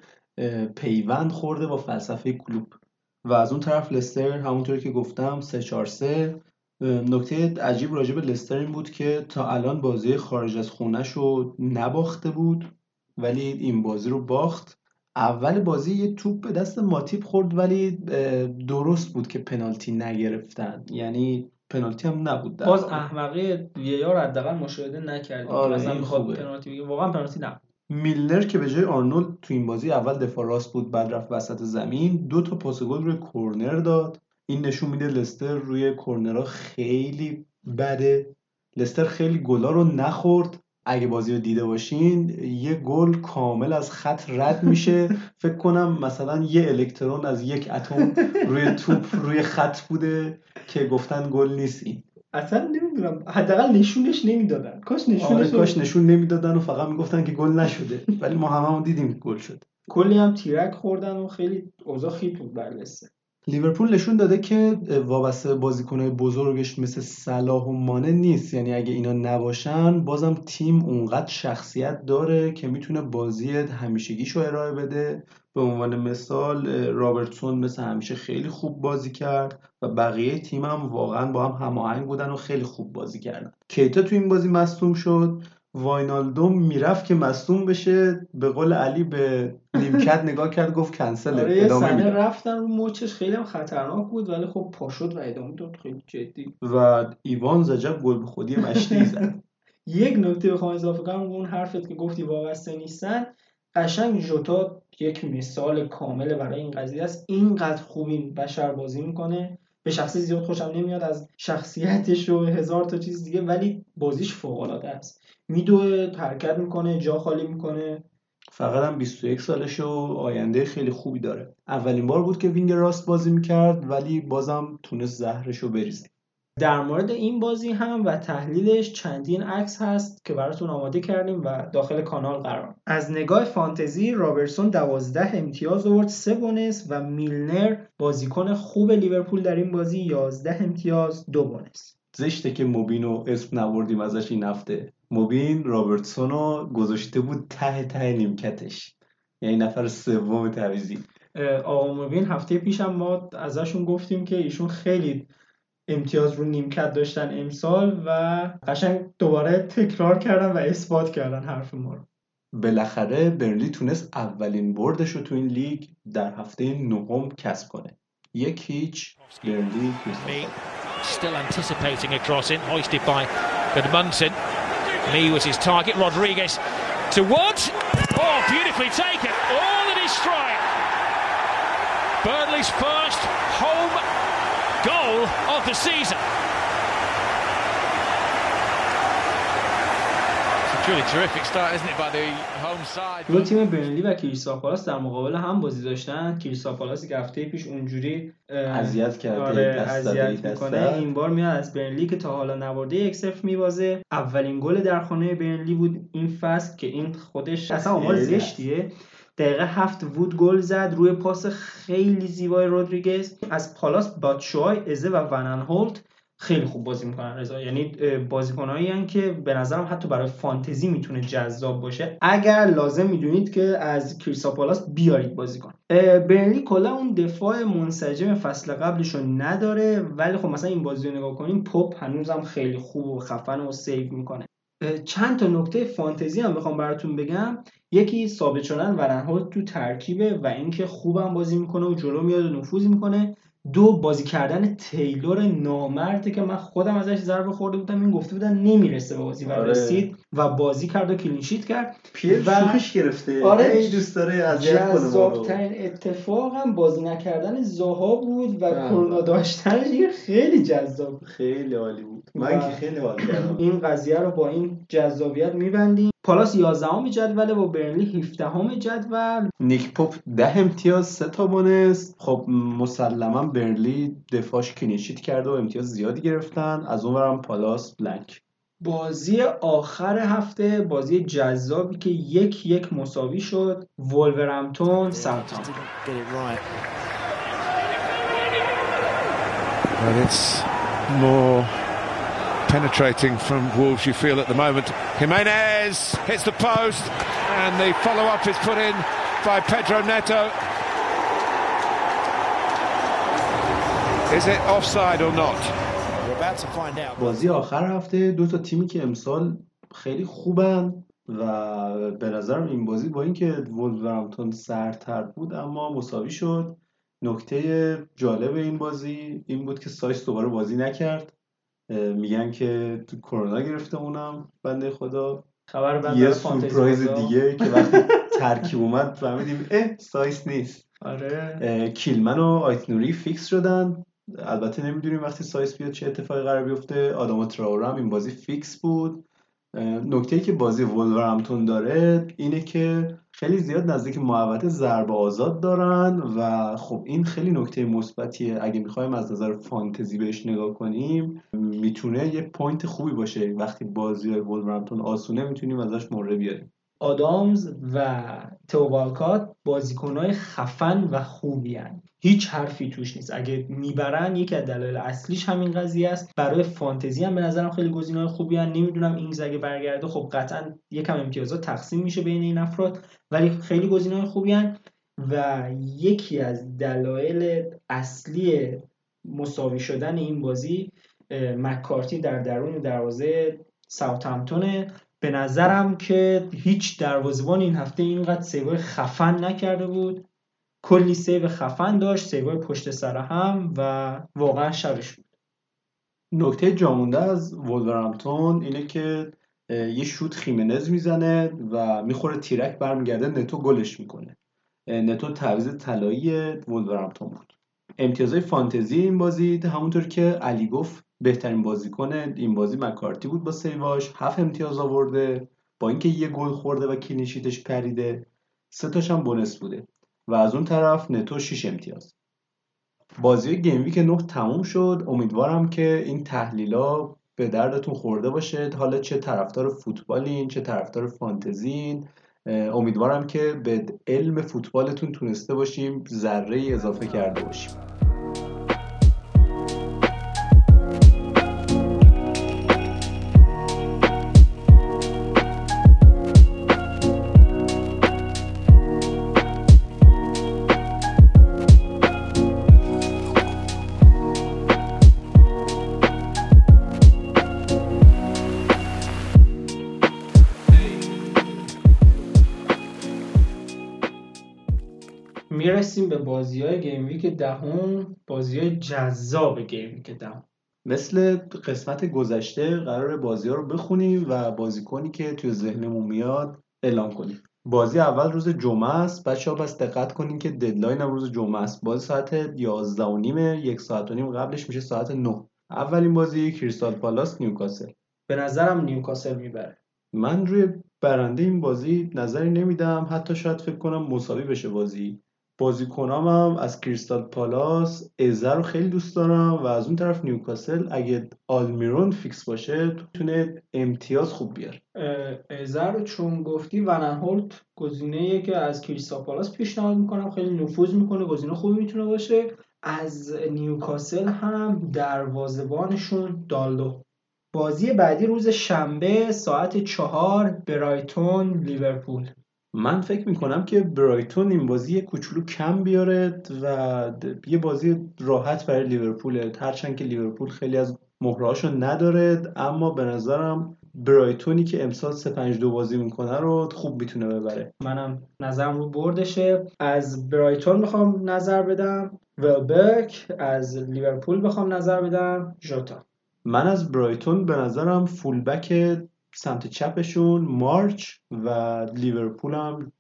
پیوند خورده با فلسفه کلوب. و از اون طرف لستر همونطوری که گفتم 3 4 3 نکته عجیب راجع به لستر این بود که تا الان بازی خارج از خونش رو نباخته بود ولی این بازی رو باخت. اول بازی یه توپ به دست ماتیپ خورد ولی درست بود که پنالتی نگرفتن. یعنی پنالتی هم نبود در باز. احمقی وی آر حداقل مشاهده نکردیم. آره، مثلا می‌خواد خوبه. پنالتی بگه واقعا پنالتی نبود. میلنر که به جای آرنولد تو این بازی اول دفاع راست بود بعد رفت وسط زمین دو تا پاس گل روی کورنر داد. این نشون میده لستر روی کورنرها خیلی بده. لستر خیلی گلا رو نخورد. اگه بازی رو دیده باشین یه گل کامل از خط رد میشه. فکر کنم مثلا یه الکترون از یک اتم روی توپ روی خط بوده که گفتن گل نیست این. اصلا نمی‌دونم. حداقل نشونش نمی‌دادن. کاش آره نشونش کاش نشون نمی‌دادن و فقط می‌گفتن که گل نشده. ولی ما هممون دیدیم گل شد. کلی هم تیرک خوردن و خیلی اوضاع خیلی بود بر لستر. لیورپول نشون داده که وابسته بازیکنهای بزرگش مثل صلاح و مانه نیست. یعنی اگه اینا نباشن بازم تیم اونقدر شخصیت داره که می‌تونه بازی همیشگیشو ارائه بده. به عنوان مثال رابرتسون مثل همیشه خیلی خوب بازی کرد و بقیه تیم هم واقعا با هم هماهنگ بودن و خیلی خوب بازی کردن. کیتا تو این بازی مصدوم شد. واینالدوم می‌رفت که مصدوم بشه به قول علی به نیمکت نگاه کرد گفت کنسل آره ادامه رفتن رو مچش خیلی هم خطرناک بود ولی خب پا شد و ادامه داد. خیلی جدی. و ایوان زجب گل به خودی مشتی زد. یک نکته بخوام اضافه کنم اون حرفت که گفتی وابسته نیستن. قشنگ ژوتا یک مثال کامل برای این قضیه است. اینقدر خوب این بشر بازی می‌کنه. به شخصی زیاد خوشم نمیاد از شخصیتش و هزار تا چیز دیگه ولی بازیش فوق العاده است. میدوه حرکت می‌کنه جا خالی می‌کنه. فقط هم 21 سالشه و آینده خیلی خوبی داره. اولین بار بود که wing راست بازی می‌کرد ولی بازم تونست زهرشو بریزه. در مورد این بازی هم و تحلیلش چندین عکس هست که براتون آماده کردیم و داخل کانال قرار. از نگاه فانتزی رابرتسون 12 امتیاز آورد 3 bonus و میلنر بازیکن خوب لیورپول در این بازی 11 امتیاز 2 bonus. زشته که موبینو اسم نبردیم ازش این هفته. موبین رابرتسون رو گذاشته بود ته ته نیمکتش. یعنی نفر سوم تعویزی آقا موبین هفته پیش هم ما ازشون گفتیم که ایشون خیلی امتیاز رو نیمکت داشتن امسال و قشنگ دوباره تکرار کردن و اثبات کردن حرف ما رو بالاخره برنلی تونست اولین بردش رو تو این لیگ در هفته نهم کسب کنه یک هیچ برنلی Still anticipating a cross in, hoisted by Gudmundsson. Lee was his target. Rodriguez to Wood. Oh, beautifully taken. All in his stride. Burnley's first home goal of the season. It's a truly terrific start, isn't it, by the home side? دو تیم برنلی و کریستال پالاس در مقابل هم بازی داشتن کریستال پالاسی که هفته پیش اونجوری اذیت کرده آره اذیت می‌کنه. این بار میاد از برنلی که تا حالا نبرده یک صفر میبازه اولین گل در خانه برنلی بود این فصل که این خودش اصلا آمار زشتیه دقیقه هفت وود گل زد روی پاس خیلی زیبای رودریگز. از پالاس باتشوای ازه و ون انهولت خیلی خوب بازی می‌کنن رضا. یعنی بازیکنایی که به نظرم حتی برای فانتزی می‌تونه جذاب باشه. اگر لازم می‌دونید که از کریستال پالاس بیارید بازیکن برنلی کلا اون دفاع منسجم فصل قبلش رو نداره ولی خب مثلا این بازی رو نگاه کنیم پاپ هنوزم خیلی خوب و خفن و save می‌کنه. چند تا نکته فانتزی هم بخوام براتون بگم یکی ثابت شدن ورنهولد تو ترکیبه و اینکه خوبم بازی می‌کنه و جلو میاد و نفوذ می‌کنه دو بازی کردن تیلور نامرده که من خودم ازش ضربه خورده بودم این گفته بودن نمی‌رسه به بازی و آره. رسید و بازی کرد و کلینشیت کرد پیر و- شوخش گرفته آره. هی دوست داره رو. جذابترین اتفاق هم بازی نکردن زاها بود و بله. کرونا داشتنش خیلی جذاب. خیلی عالی من که خیلی حال کردم. این قضیه رو با این جذابیت میبندیم. پالاس 11 جدوله و برنلی 17 جدول. نیک پاپ ده امتیاز سه تا بونس. خب مسلما برنلی دفاعش کلینشیت کرده و امتیاز زیادی گرفتن. از اونورم پالاس بلنک. بازی آخر هفته بازی جذابی که یک یک مساوی شد. it right. But it's more penetrating from Wolves, you feel, at the moment. Jimenez hits the post, and the follow up is put in by Pedro Neto. Is it offside or not? We're about to find out. بازی آخر هفته دو تا تیمی که امسال خیلی خوبن و به نظرم این بازی با اینکه وولورهمپتون سرتر بود اما مساوی شد نکته جالب این بازی این بود که سایس دوباره بازی نکرد میگن که تو کرونا گرفته اونم بنده خدا. خبر یه سورپرایز دیگه که وقتی ترکیب اومد فهمیدیم اه سایس نیست. آره. کیلمن و آیت‌نوری فیکس شدن. البته نمی‌دونیم وقتی سایس بیاد چه اتفاقی قرار بیفته. آداما تراوره هم این بازی فیکس بود. نکته که بازی وولورهمپتون داره اینه که خیلی زیاد نزدیک محوطه ضربه آزاد دارن و خب این خیلی نکته مثبتیه. اگه می‌خوایم از نظر فانتزی بهش نگاه کنیم می‌تونه یه point خوبی باشه. وقتی بازی های آسونه می‌تونیم ازش مورد بیاریم. آدامز و تووالکات بازیکنهای خفن و خوبی هن. هیچ حرفی توش نیست اگه می‌برن یکی از دلایل اصلیش همین قضیه است برای فانتزی هم به نظرم خیلی گزینه‌های خوبی هن. نمی‌دونم این اگه برگرده خب قطعا یکم امتیازات تقسیم میشه بین این افراد ولی خیلی گزینه‌های خوبی هن. و یکی از دلایل اصلی مساوی شدن این بازی مکارتی در درون دروازه ساوثهمپتونه به نظرم که هیچ دروازه‌بان این هفته اینقدر save ای خفن نکرده بود کلی save خفن داشت save ای پشت سر هم و واقعا شبش بود. نکته جامونده از وولورهمپتون اینه که یه شوت خیمنز می‌زنه و می‌خوره تیرک برمیگرده نتو گلش می‌کنه. نتو تعویض طلایی وولورهمپتون بود. امتیازهای فانتزی این بازی همونطور که علی گفت بهترین بازیکن این بازی مکارتی بود با save اش. هفت امتیاز آورده با اینکه یه گل خورده و clean sheet ش پریده سه تاش هم bonus بوده. و از اون طرف نتو 6 امتیاز. بازی game week 9 تموم شد. امیدوارم که این تحلیلا به دردتون خورده باشه. حالا چه طرفدار فوتبالین چه طرفدار فانتزین. امیدوارم که به علم فوتبالتون تونسته باشیم ذره اضافه کرده باشیم. بازی های game week دهم بازی های جذاب game week دهم. مثل قسمت گذشته قرار بازی ها رو بخونیم و بازیکنی که توی ذهنمون میاد اعلام کنیم. بازی اول روز جمعه است. بچه ها پس دقت کنیم که deadline هم روز جمعه است. بازی ساعت 11 و نیمه یک ساعت و نیم قبلش میشه ساعت 9 اولین بازی کریستال پالاس نیوکاسل. به نظرم نیوکاسل می‌بره. من روی برنده این بازی نظری نمیدم. حتی شاید فکر کنم مساوی بشه بازی. بازیکنام هم از کریستال پالاس ازه رو خیلی دوست دارم و از اون طرف نیوکاسل اگه آلمیرون فیکس باشه تونه امتیاز خوب بیاره. ازه رو چون گفتی ون‌آنهولت گزینه که از کریستال پالاس پیشنهاد می‌کنم. خیلی نفوذ می‌کنه گزینه خوبی می‌تونه باشه. از نیوکاسل هم دروازبانشون دارلو. بازی بعدی روز شنبه ساعت چهار برایتون لیورپول. من فکر می‌کنم که برایتون این بازی کوچولو کم بیاره و یه بازی راحت برای لیورپول هرچند که لیورپول خیلی از مهرهاشو نداره اما به نظرم برایتونی که امسال 3 5 2 بازی می‌کنه رو خوب می‌تونه ببره. منم نظرم رو بردشه. از برایتون می‌خوام نظر بدم. ولبک از لیورپول بخوام نظر بدم. ژوتا. من از برایتون به نظرم فولبک سمت چپشون مارچ و لیورپول هم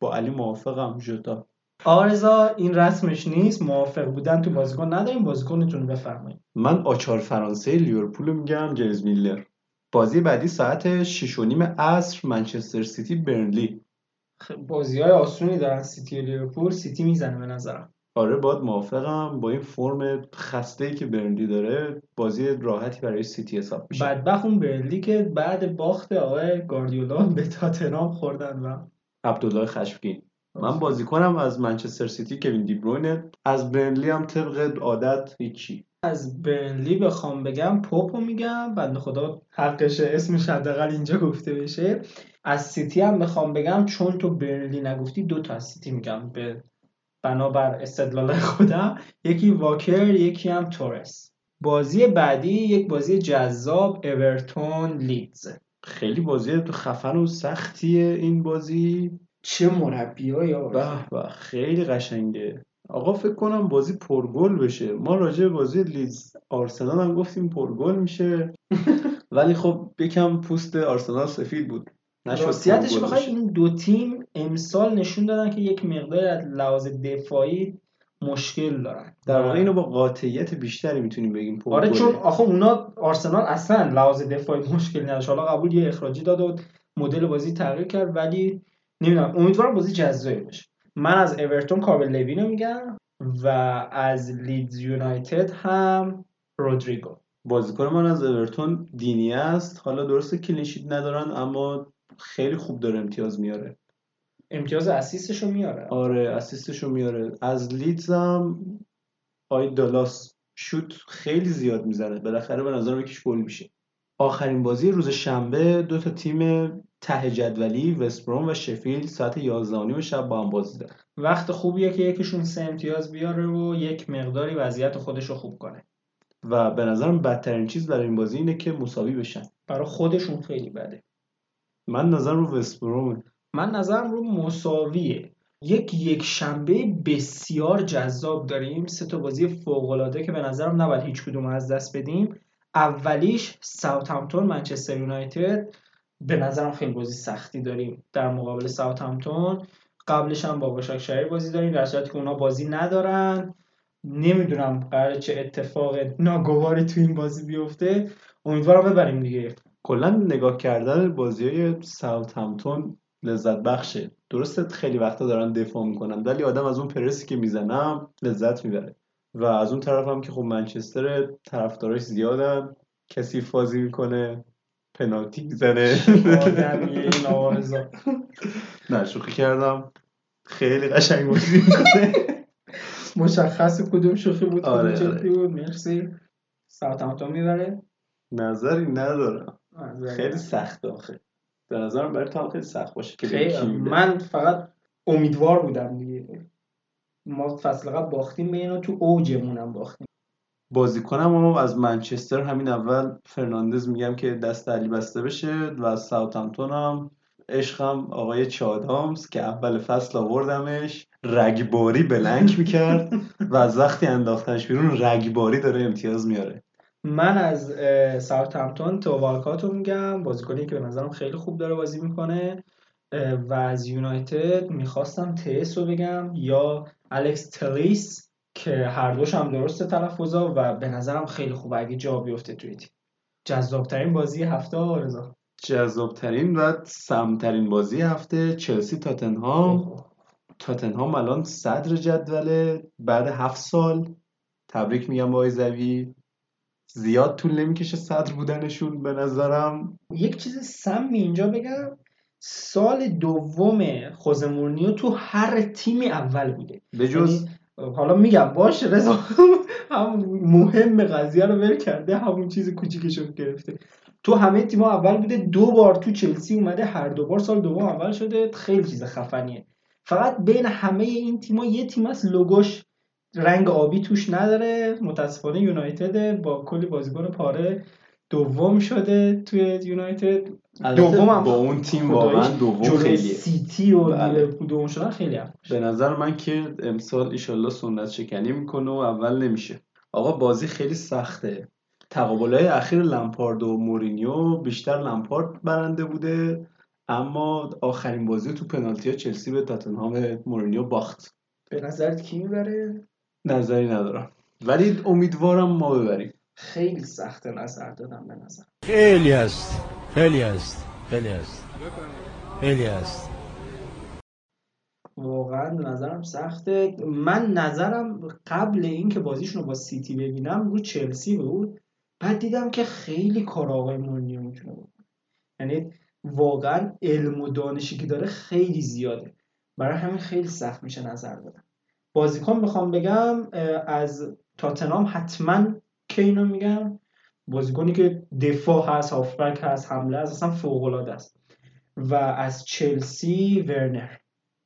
با علی موافقم ژوتا آقا رضا این رسمش نیست موافق بودن تو بازیکن نداریم بازیکنتون بفرمایید. من آچار فرانسه لیورپول میگم جیمز میلنر. بازی بعدی ساعت 6 و نیم عصر منچستر سیتی برنلی. بازی های آسونی دارن سیتی و لیورپول. سیتی می‌زنه به نظرم. آره باید موافقم. با این فرم خسته ای که برنلی داره بازی راحتی برای سیتی حساب میشه. بدبخت اون برنلی که بعد باخت آقای گاردیولا به تاتنهام خوردن و عبدالله خشمگین. من بازیکنم از منچستر سیتی کوین دی بروینه. از برنلی هم طبق عادت هیچی. از برنلی بخوام بگم پوپو میگم. بنده خدا حقش اسمش حداقل اینجا گفته بشه. از سیتی هم بخوام بگم چون تو برنلی نگفتی دو تا از سیتی میگم. به بنابر استدلال خودم یکی واکر یکی هم تورس. بازی بعدی یک بازی جذاب اورتون لیدز. خیلی بازی خفن و سختیه این بازی. چه مربی یا به به خیلی قشنگه. آقا فکر کنم بازی پرگل بشه. ما راجع به بازی لیدز آرسنال هم گفتیم پرگل میشه. ولی خب یکم پوست آرسنال سفید بود. نشد راستیتش بخوای. این دو تیم امسال نشون دادن که یک مقدار از لحاظ دفاعی مشکل دارن. در واقع اینو با قاطعیت بیشتری می‌تونیم بگیم آره چون آخه اونا آرسنال اصلا لحاظ دفاعی مشکل نداشت. حالا قبول یه اخراجی داد و مدل بازی تغییر کرد ولی نمی‌دونم امیدوارم بازی جذابی باشه. من از اورتون کاربل لوینو میگم و از لیدز یونایتد هم رودریگو. بازیکن من از اورتون دینی است. حالا درسته کلینشیت ندارن اما خیلی خوب داره امتیاز میاره. امتیاز اسیستشو میاره. آره اسیستشو میاره. از لیدز هم آی دالاس شوت خیلی زیاد می‌زنه. بالاخره به نظرم یکیش گل میشه. آخرین بازی روز شنبه دو تا تیم ته جدولی وستبروم و شفیلد ساعت 11 شب با هم بازی دارن. وقت خوبیه که یکیشون سه امتیاز بیاره و یک مقداری وضعیت خودش رو خوب کنه. و به نظرم بدترین چیز برای این بازی اینه که مساوی بشن. برای خودشون خیلی بده. من نظرم رو وستبرومه من نظرم رو مساویه. یک یک شنبه بسیار جذاب داریم. سه تا بازی فوق العاده که به نظرم نباید هیچ کدوم از دست بدیم. اولیش ساوثهامپتون منچستر یونایتد. به نظرم خیلی بازی سختی داریم در مقابل ساوثهامپتون. قبلش هم با باشاکشهر بازی داریم در صورتی که اونا بازی ندارن. نمی‌دونم قرار چه اتفاق ناگواری تو این بازی بیفته. امیدوارم ببریم دیگه. کلا نگاه کردن بازی های ساوت همتون لذت بخشه. درسته خیلی وقتا دارن دفاع می‌کنن ولی آدم از اون پرسی که می‌زنم لذت می‌بره. و از اون طرف هم که خب منچستر طرفداراش زیادن کسی بازی می‌کنه پنالتی می‌زنه. نه شوخی کردم. خیلی قشنگ بازی می‌کنه مشخص کدوم شوخی بود آره، جدی بود. مرسی. ساوثهامپتون می‌بره. نظری ندارم. خیلی سخت آخه. به نظرم برای تو خیلی سخت باشه که. من فقط امیدوار بودم دیگه. ما فصل قبل باختیم به اینا تو اوجمونم باختیم. بازیکنم رو از منچستر همین اول فرناندز میگم که دست علی بسته بشه و از ساوثهامپتون هم عشقم آقای چه آدامز که اول فصل آوردمش رگباری blank می‌کرد و از وقتی انداختنش بیرون رگباری داره امتیاز میاره. من از اه، ساوثهامپتون تو والکاتو میگم. بازیکنی که به نظرم خیلی خوب داره بازی می‌کنه. و از یونایتد می‌خواستم تیس رو بگم یا الکس تلیس که هر دوش هم درسته تلفظا و به نظرم خیلی خوبه اگه جا بیفته توی تیم. جذابترین بازی هفته آرزا جذابترین و سمترین بازی هفته چلسی تاتنهام. تاتنهام الان صدر جدوله. بعد هفت سال تبریک میگم با زوی. زیاد طول نمی‌کشه صدر بودنشون به نظرم. یک چیز سمی اینجا بگم سال دوم خوزه مورینیو تو هر تیمی اول بوده. به جز یعنی حالا میگم باش رضا هم مهم قضیه رو ول کرده همون چیز کوچیکشو گرفته. تو همه تیم‌ها اول بوده دو بار تو چلسی اومده هر دو بار سال دوم اول شده خیلی چیز خفنیه. فقط بین همه این تیم‌ها یه تیم هست لوگوش. رنگ آبی توش نداره. متاسفانه یونایتد با کلی بازیکن پاره دوم شده توی یونایتد. دوم هم با اون تیم واقعا دوم خیلیه. سیتی و بله. دوم شدن خیلی هم به نظر من که امسال ایشالله سنت شکنی می‌کنه و اول نمیشه. آقا بازی خیلی سخته. تقابل های اخیر لمپارد و مورینیو بیشتر لمپارد برنده بوده اما آخرین بازی تو پنالتی ها چلسی به تاتنهام مورینیو باخت. به نظرت کی می‌بره؟ نظری ندارم. ولی امیدوارم ما ببریم. خیلی سخت نظر دادم به نظر. خیلی است. خیلی است. خیلی است. خیلی است. واقعا نظرم سخته. من نظرم قبل اینکه بازیشون رو با سیتی ببینم رو چلسی بود. بعد دیدم که خیلی کار آقای مورینیو می‌تونه بکنه. یعنی واقعا علم و دانشی که داره خیلی زیاده. برای همین خیلی سخت میشه نظر دادم بازیکن بخوام بگم از تاتنام حتما کینو میگم. بازیکنی که دفاع هست هافبک هست حمله هست اصلا فوق است. و از چلسی ورنر.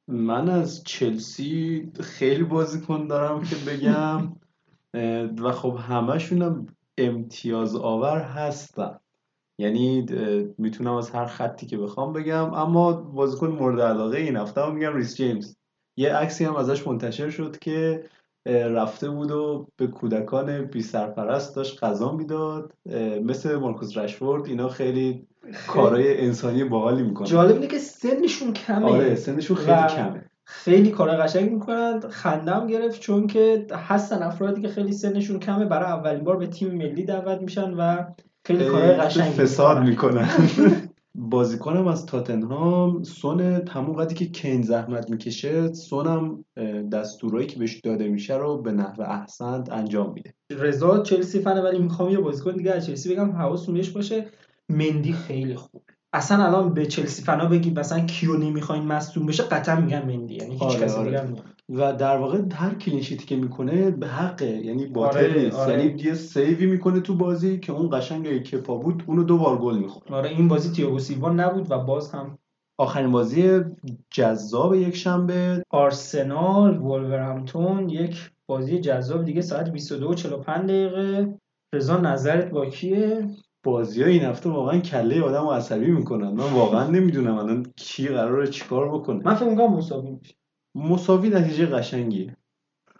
من از چلسی خیلی بازیکن دارم که بگم و خب همشونم امتیاز آور هستن. یعنی می‌تونم از هر خطی که بخوام بگم اما بازیکن مورد علاقه این هفته میگم ریس جیمز. یه عکسی هم ازش منتشر شد که رفته بود و به کودکان بی سرپرست داشت غذا می‌داد. مثل مارکوس رشفورد اینا خیلی کارهای انسانی باحالی می‌کنن. جالب اینه که سنشون کمه. آره سنشون خیلی و کمه. خیلی کار قشنگ می‌کنن. خندم گرفت چون که هستن افرادی که خیلی سنشون کمه. برای اولین بار به تیم ملی دعوت میشن و خیلی کار قشنگ فساد می‌کنن. بازیکنم از تاتنهام سون همون قدری که کین زحمت می‌کشه سونم دستورایی که بهش داده میشه رو به نحو احسنت انجام میده. رضا چلسی فنه ولی می‌خوام یه بازیکن دیگه از چلسی بگم حواستون بهش باشه. مندی خیلی خوب. اصلا الان به چلسی فنا بگید مثلا کیو نمی‌خواین مصدوم بشه قطعا میگن مندی یعنی هیچ آره، کسی آره. و در واقع هر clean sheet ی که می‌کنه به حقه یعنی باطل آره، نیست. آره. یعنی یه save ی می‌کنه تو بازی که اون قشنگ کپا بود اونو دو بار گل می‌خوره آره این بازی تیاگو سیلوا نبود و باز هم آخرین بازی جذاب یک شنبه. آرسنال وولورهمپتون یک بازی جذاب دیگه ساعت 22 و 45 دقیقه. رضا نظرت با کیه؟ بازی این هفته واقعا کله آدم رو عصبی می‌کنن. من واقعا نمی‌دونم الان کی قراره چیکار بکنه. من فکر می‌کنم مساوی میشه. مساوی نتیجه قشنگیه.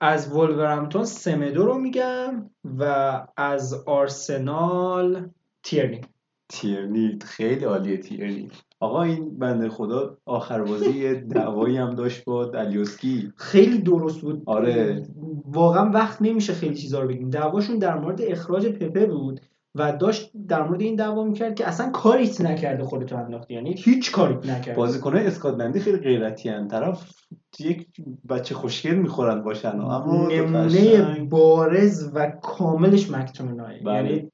از وولورهمپتون سمدو رو میگم و از آرسنال تیرنی. تیرنی خیلی عالیه تیرنی. آقا این بنده خدا آخر بازی یه دعوایی هم داشت با دلیوسکی خیلی درست بود. آره. واقعا وقت نمیشه خیلی چیزا رو بگیم. دعواشون در مورد اخراج پپه بود. و داشت در مورد این دعوا می‌کرد که اصلا کاریت نکرده خودتو انداختی یعنی هیچ کاریت نکرده بازیکنای اسکاتلندی خیلی غیرتی هن. طرف یک بچه خوشگل می‌خورن باشن اما نمونه. بارز و کاملش مک‌تومینای بله. یعنی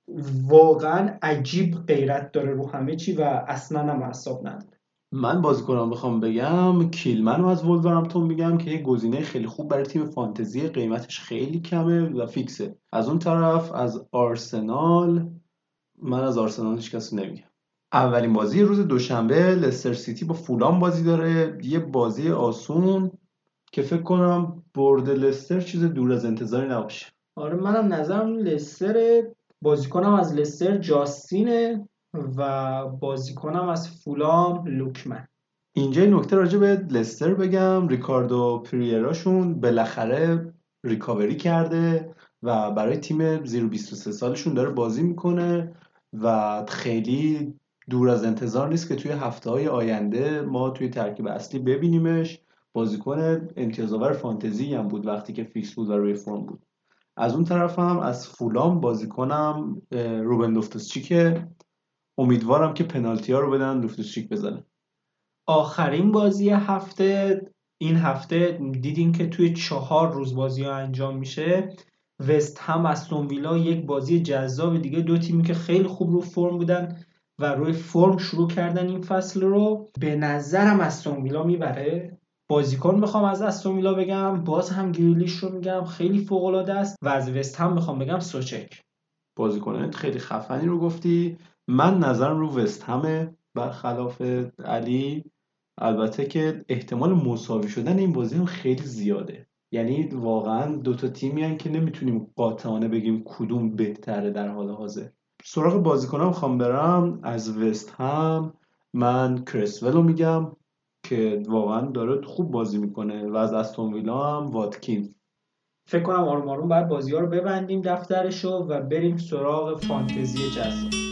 واقعا عجیب غیرت داره رو همه چی و اصلا هم اعصاب نداره من بازیکنان بخوام بگم کیلمن رو از وولورهمپتون میگم که یه گزینه خیلی خوب برای تیم فانتزی قیمتش خیلی کمه و فیکسه. از اون طرف از آرسنال من از آرسنال هیچ کسی نمیگم. اولین بازی روز دوشنبه لستر سیتی با فولام بازی داره. یه بازی آسون که فکر کنم برد لستر چیز دور از انتظاری نباشه. آره منم نظرم لستر بازیکنم از لستر جاستینه. و بازیکنم از فولام لوکمن. اینجا یه نکته راجع به لستر بگم. ریکاردو پریراشون بالاخره ریکاوری کرده و برای تیم زیر 23 سالشون داره بازی می‌کنه و خیلی دور از انتظار نیست که توی هفته های آینده ما توی ترکیب اصلی ببینیمش. بازیکن امتیازآور فانتزی هم بود وقتی که فیکس بود و روی فرم بود. از اون طرف هم از فولام بازیکنم روبن لوفتوسچیکه. امیدوارم که پنالتی ها رو بدن لوفتوسچیک بزنه. آخرین بازی هفته این هفته دیدیم که توی چهار روز بازی ها انجام میشه. وست هم استون ویلا یک بازی جذاب دیگه. دو تیمی که خیلی خوب رو فرم بودن و روی فرم شروع کردن این فصل رو. به نظرم استون ویلا می‌بره. بازیکن می‌خوام از استون ویلا بگم. باز هم گریلیش رو میگم. خیلی فوق العاده است. و از وست هم می‌خوام بگم سوچک. بازیکنان خیلی خفنی رو گفتی. من نظرم رو وست همه برخلاف علی البته که احتمال مساوی شدن این بازی هم خیلی زیاده. یعنی واقعا دوتا تیمی هن که نمی‌تونیم قاطعانه بگیم کدوم بهتره در حال حاضر. سراغ بازیکنان می‌خوام برم. از وست هم من کرسول رو میگم که واقعا داره خوب بازی می‌کنه و از استون ویلا هم واتکین. فکر کنم آروم آروم باید بازی ها رو ببندیم دفترشو و بریم سراغ فانتزی جذاب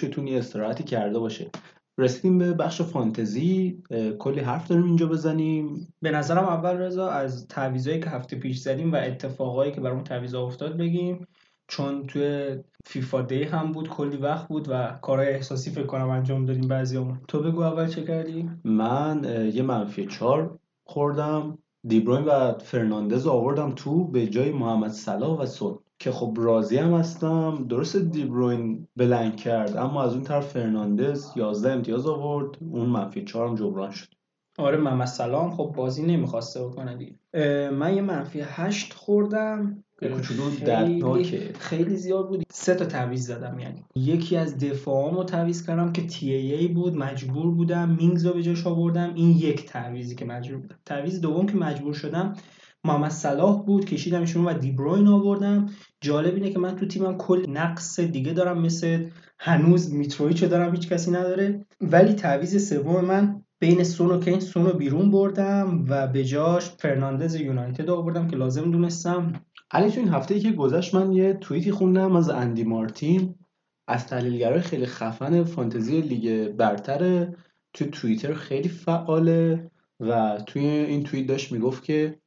گوشتون یه استراحتی کرده باشه. رسیدیم به بخش فانتزی کلی حرف داریم اینجا بزنیم. به نظرم اول رضا از تعویضایی که هفته پیش زدیم و اتفاقایی که برامون تعویضا افتاد بگیم. چون توی FIFA day هم بود کلی وقت بود و کارهای احساسی فکر کنم انجام دادیم بعضیامون. تو بگو اول چه کردی؟ من یه منفی چهار خوردم. دیبروین و فرناندز آوردم تو به جای محمد صلاح و سون که خب راضی هم هستم. درست دیبروین blank کرد اما از اون طرف فرناندز 11 امتیاز آورد. اون منفی چهارم جبران شد. آره محمد سلام. خب بازی نمی‌خواسته بکنه دیگه. من یه منفی هشت خوردم. یه کوچولو خیلی- دردناکه. خیلی زیاد بود. سه تا تعویض زدم یعنی یکی از دفاعامو تعویض کردم که تی ای ای بود مجبور بودم. مینگز رو به جاش آوردم. این یک تعویضی که مجبور بودم. تعویض دوم که مجبور شدم محمد صلاح بود کشیدمشون و دیبروین آوردم. جالب اینه که من تو تیمم کل نقص دیگه دارم مثل هنوز میترویچو دارم هیچ کسی نداره. ولی تعویض سوم من بین سون و کین سون رو بیرون بردم و به جاش فرناندز یونایتد آوردم که لازم دونستم. علی تو این هفته ای که گذشت من یه توییتی خوندم از اندی مارتین. از تحلیلگرای خیلی خفن فانتزی لیگ برتره. تو توییتر خیلی فعاله و توی این توییت داشت می‌گفت که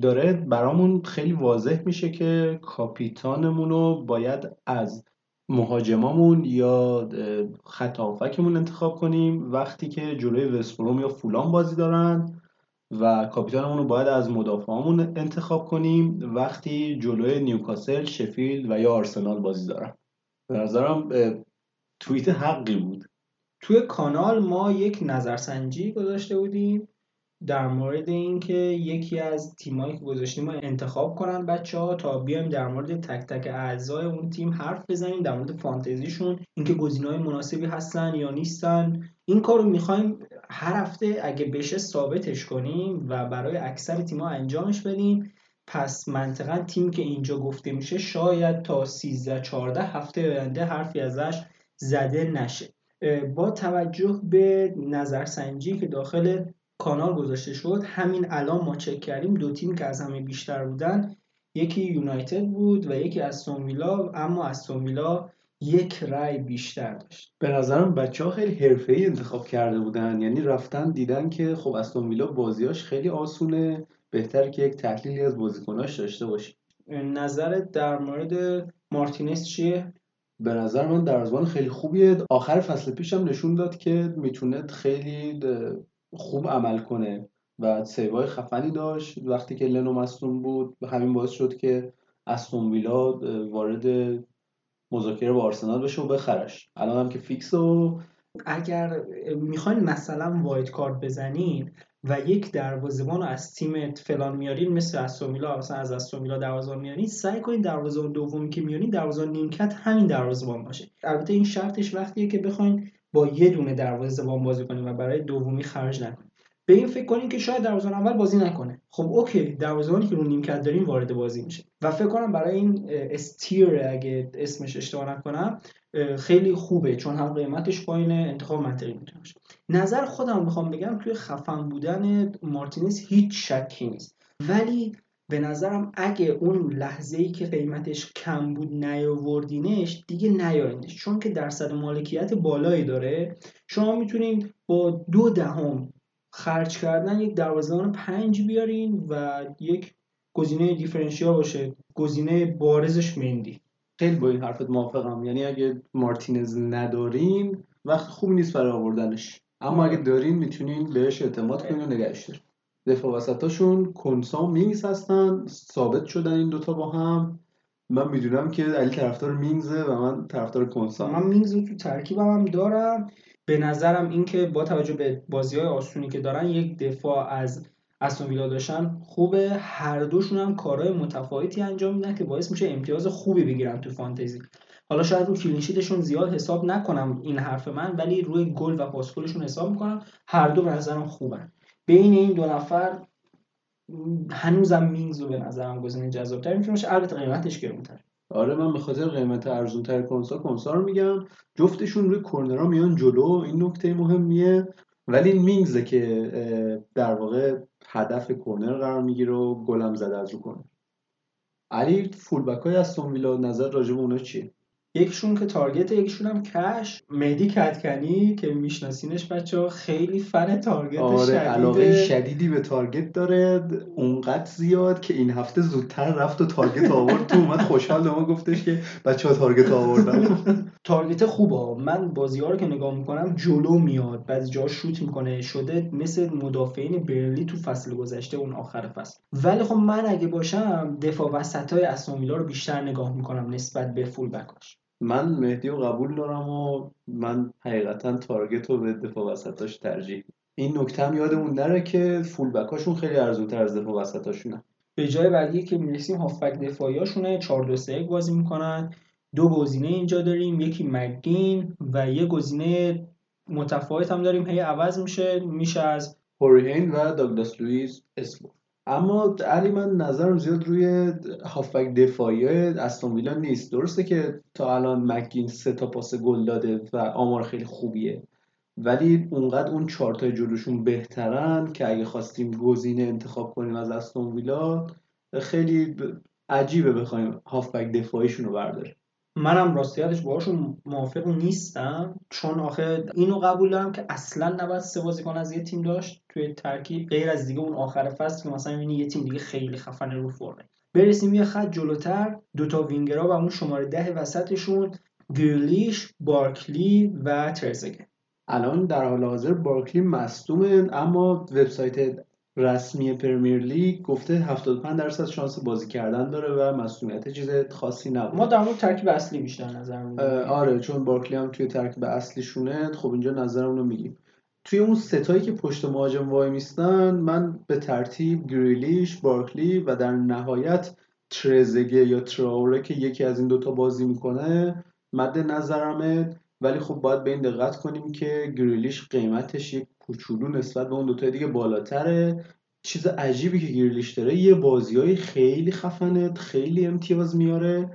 داره برامون خیلی واضح میشه که کاپیتانمون رو باید از مهاجمامون یا خط انتخاب کنیم وقتی که جلوی وستبروم یا فولان بازی دارن و کاپیتانمون رو باید از مدافعامون انتخاب کنیم وقتی جلوی نیوکاسل، شفیلد و یا آرسنال بازی دارن. به نظرم توییت حقی بود. توی کانال ما یک نظرسنجی گذاشته بودیم. در مورد اینکه یکی از تیمایی که گذاشتیم رو انتخاب کنن بچه ها تا بیایم در مورد تک تک اعضای اون تیم حرف بزنیم در مورد فانتزیشون اینکه گزینه‌های مناسبی هستن یا نیستن. این کار رو می‌خوایم هر هفته اگه بشه ثابتش کنیم و برای اکثر تیم‌ها انجامش بدیم. پس منطقا تیم که اینجا گفته میشه شاید تا 13 14 هفته آینده حرفی ازش زده نشه. با توجه به نظرسنجی که داخل کانال گذاشته شد. همین الان ما چک کردیم دو تیم که از همه بیشتر بودن یکی یونایتد بود و یکی استون ویلا اما استون ویلا یک رای بیشتر داشت. به نظرم بچه ها خیلی حرفه‌ای انتخاب کرده بودن. یعنی رفتن دیدن که خب استون ویلا بازیاش خیلی آسونه. بهتر که یک تحلیلی از بازیکناش داشته باشیم نظرت در مورد مارتینز چیه؟ به نظر من دروازه‌بان خیلی خوبیه. آخر فصل پیشم نشون داد که می‌تونه خیلی خوب عمل کنه و سیوای خفنی داشت. وقتی که لنو مصدوم بود همین باعث شد که استون ویلا وارد مذاکره با آرسنال بشه و بخرش. الان هم که فیکس و اگر می‌خواین مثلا wild card بزنین و یک دروازه‌بان رو از تیمت فلان میارین مثل استون ویلا مثلا از استون ویلا دروازه‌بان میارین سعی کنین دروازه‌بان دومی که میارین دروازه‌بان نیمکت همین دروازه‌بان باشه. البته این شرطش وقتیه که بخواین با یه دونه دروازه‌بان بازی کنین و برای دومی خرج نکنین به این فکر کنین که شاید دروازه‌بان اول بازی نکنه. خب اوکی دروازه‌بانی که رو نیمکت دارین وارد بازی میشه. و فکر کنم برای این استیر اگه اسمش اشتباه نکنم خیلی خوبه چون هم قیمتش پایینه انتخاب منطقی می‌تونه باشه. نظر خودم می‌خوام بگم توی خفن بودن مارتینز هیچ شکی نیست. ولی به نظرم اگه اون لحظه ای که قیمتش کم بود نیاوردینش دیگه نیارینش چون که درصد مالکیت بالایی داره. شما می‌تونین با دو دهم خرج کردن یک دروازه‌بان پنج بیارین و یک گزینه دیفرنشیال باشه. گزینه بارزش مندی. خیلی با این حرفت موافقم. یعنی اگه مارتینز ندارین وقت خوبی نیست برای آوردنش. اما اگه دارین می‌تونین بهش اعتماد کنین و نگهش دارین. دفاع وسطاشون کنسا مینگز هستن ثابت شدن این دوتا با هم. من می‌دونم که علی طرفدار مینگزه و من طرفدار کنسا. من مینگز رو تو ترکیبم هم دارم. به نظرم اینکه با توجه به بازی های آسونی که دارن یک دفاع از استون ویلا داشتن خوبه. هر دوشون هم کارهای متفاوتی انجام میدن که باعث میشه امتیاز خوبی بگیرن تو فانتزی. حالا شاید رو کلینشیتشون زیاد حساب نکنم این حرف من ولی روی گل و پاسگلشون حساب می‌کنم. هر دو به نظرم خوبن. بین این دو نفر هنوزم مینگز رو به نظرم گزینه جذابتر می‌تونه باشه. البته قیمتش گرونتر. آره من به خاطر قیمت ارزون تر کنسا کنسا رو میگم. جفتشون روی کورنرها میان جلو. این نکته مهمیه. ولی این مینگزه که در واقع هدف کورنر قرار می‌گیره و گلم زده از رو کورنر. علی full back های استون ویلا نظر راجع به اونا چیه؟ یکیشون که تارگت یکیشون هم کش. مهدی کدکنی که میشناسینش بچه ها خیلی فن تارگت آره شدیده. علاقه شدیدی به تارگت داره. اونقدر زیاد که این هفته زودتر رفت و تارگت آورد. تو اومد خوشحال به ما گفتش که بچه ها تارگت آوردن. تارگت خوبه. من بازی ها رو که نگاه می‌کنم جلو میاد. بعضی جا شوت می‌کنه. شده مثل مدافعین برنلی تو فصل گذشته اون آخر فصل. ولی خب من اگه باشم دفاع وسط های رو بیشتر نگاه می‌کنم نسبت به فول بکاش من مهدی رو قبول دارم و من حقیقتا تارگت رو به دفاع وسطاش ترجیح. این نکته هم یادمون نره که فول بکاشون خیلی ارزونتر از دفاع وسطاشونه. به جای بعدی که می‌رسیم هافبک دفاعیاشونه 4 2 3 بازی می‌کنن. دو گزینه اینجا داریم. یکی مگین و یه گزینه متفاوت هم داریم. هی عوض میشه. میشه از هوریهین و داگلاس لوئیس اسمو اما علی من نظرم زیاد روی هافبک دفاعی استون ویلا نیست. درسته که تا الان مکین سه تا پاس گل داده و آمار خیلی خوبیه ولی اونقدر اون چهار تا جلوشون بهترن که اگه خواستیم گزینه انتخاب کنیم از استون ویلا خیلی عجیبه بخوایم هافبک دفاعیشون رو برداریم. منم راستیتش باهاشون موافق نیستم. چون آخه اینو قبول دارم که اصلا نباید سه بازیکن از یه تیم داشت. توی ترکیب غیر از دیگه اون آخر فصل که مثلا می‌بینی یه تیم دیگه خیلی خفنه رو فرمه. برسیم یه خط جلوتر. دوتا وینگرها و اون شماره ده وسطشون. گرلیش بارکلی و ترزگه. الان در حال حاضر بارکلی مصدومه اما وبسایت رسمی پرمیر لیگ گفته 75 درصد شانس بازی کردن داره و مصدومیت چیز خاصی نبود. ما در مورد ترکیب اصلی بیشتر نظر میدیم. آره چون بارکلی هم توی ترکیب اصلیشونه. خب اینجا نظرمون رو میگیم. توی اون ستایی که پشت مهاجم وای میستن من به ترتیب گریلیش بارکلی و در نهایت ترزگه یا تراوره که یکی از این دوتا بازی می‌کنه مد نظرمه. ولی خب باید به این دقت کنیم که گریلیش قیمتش یک کوچولو نسبت به اون دوتا دیگه بالاتره. چیز عجیبی که گریلیش داره یه بازی های خیلی خفنه خیلی امتیاز میاره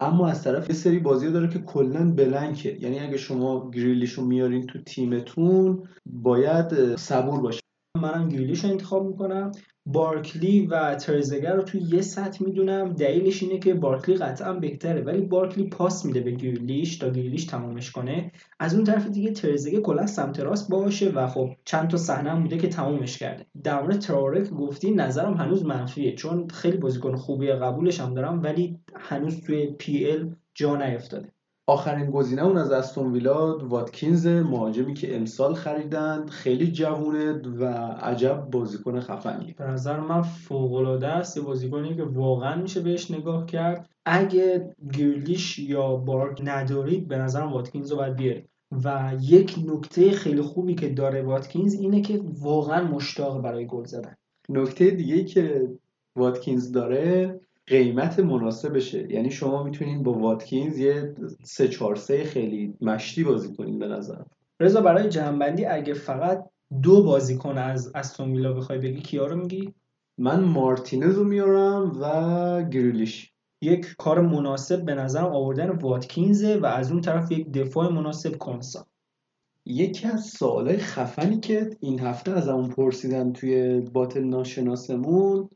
اما از طرف یه سری بازی داره که کلا بلنکه. یعنی اگه شما گریلیشو میارین تو تیمتون باید صبور باشین منم گریلیش رو انتخاب می‌کنم. بارکلی و ترزگه رو توی یه سطح می‌دونم. دلیلش اینه که بارکلی قطعا بهتره ولی بارکلی پاس میده به گریلیش تا گریلیش تمامش کنه. از اون طرف دیگه ترزگه کلا سمت راست باشه و خب چند تا صحنه بوده که تمومش کرده. در مورد تراوره گفتی نظرم هنوز منفیه چون خیلی بازیکن خوبیه قبولش هم دارم ولی هنوز توی PL جا نیفتاده. آخرین گزینه اون از استون ویلا واتکینز مهاجمی که امسال خریدند خیلی جوونه و عجب بازیکن خفنیه. به نظر من فوق‌العاده است. یه بازیکنی که واقعا میشه بهش نگاه کرد. اگه گریلیش یا بارک ندارید به نظرم واتکینز رو باید بیارید. و یک نکته خیلی خوبی که داره واتکینز اینه که واقعا مشتاق برای گل زدن. نکته دیگه که واتکینز داره قیمت مناسبشه. یعنی شما می‌تونین با واتکینز یه سه چهار سه خیلی مشتی بازی کنین به نظرم رضا برای جمع‌بندی اگه فقط دو بازیکن از استون ویلا بخوای بگی کیا رو میگی؟ من مارتینز رو میارم و گریلیش. یک کار مناسب به نظرم آوردن واتکینزه و از اون طرف یک دفاع مناسب کنسا. یکی از سوالای خفنی که این هفته از همون پرسیدن توی بات ناشناسمون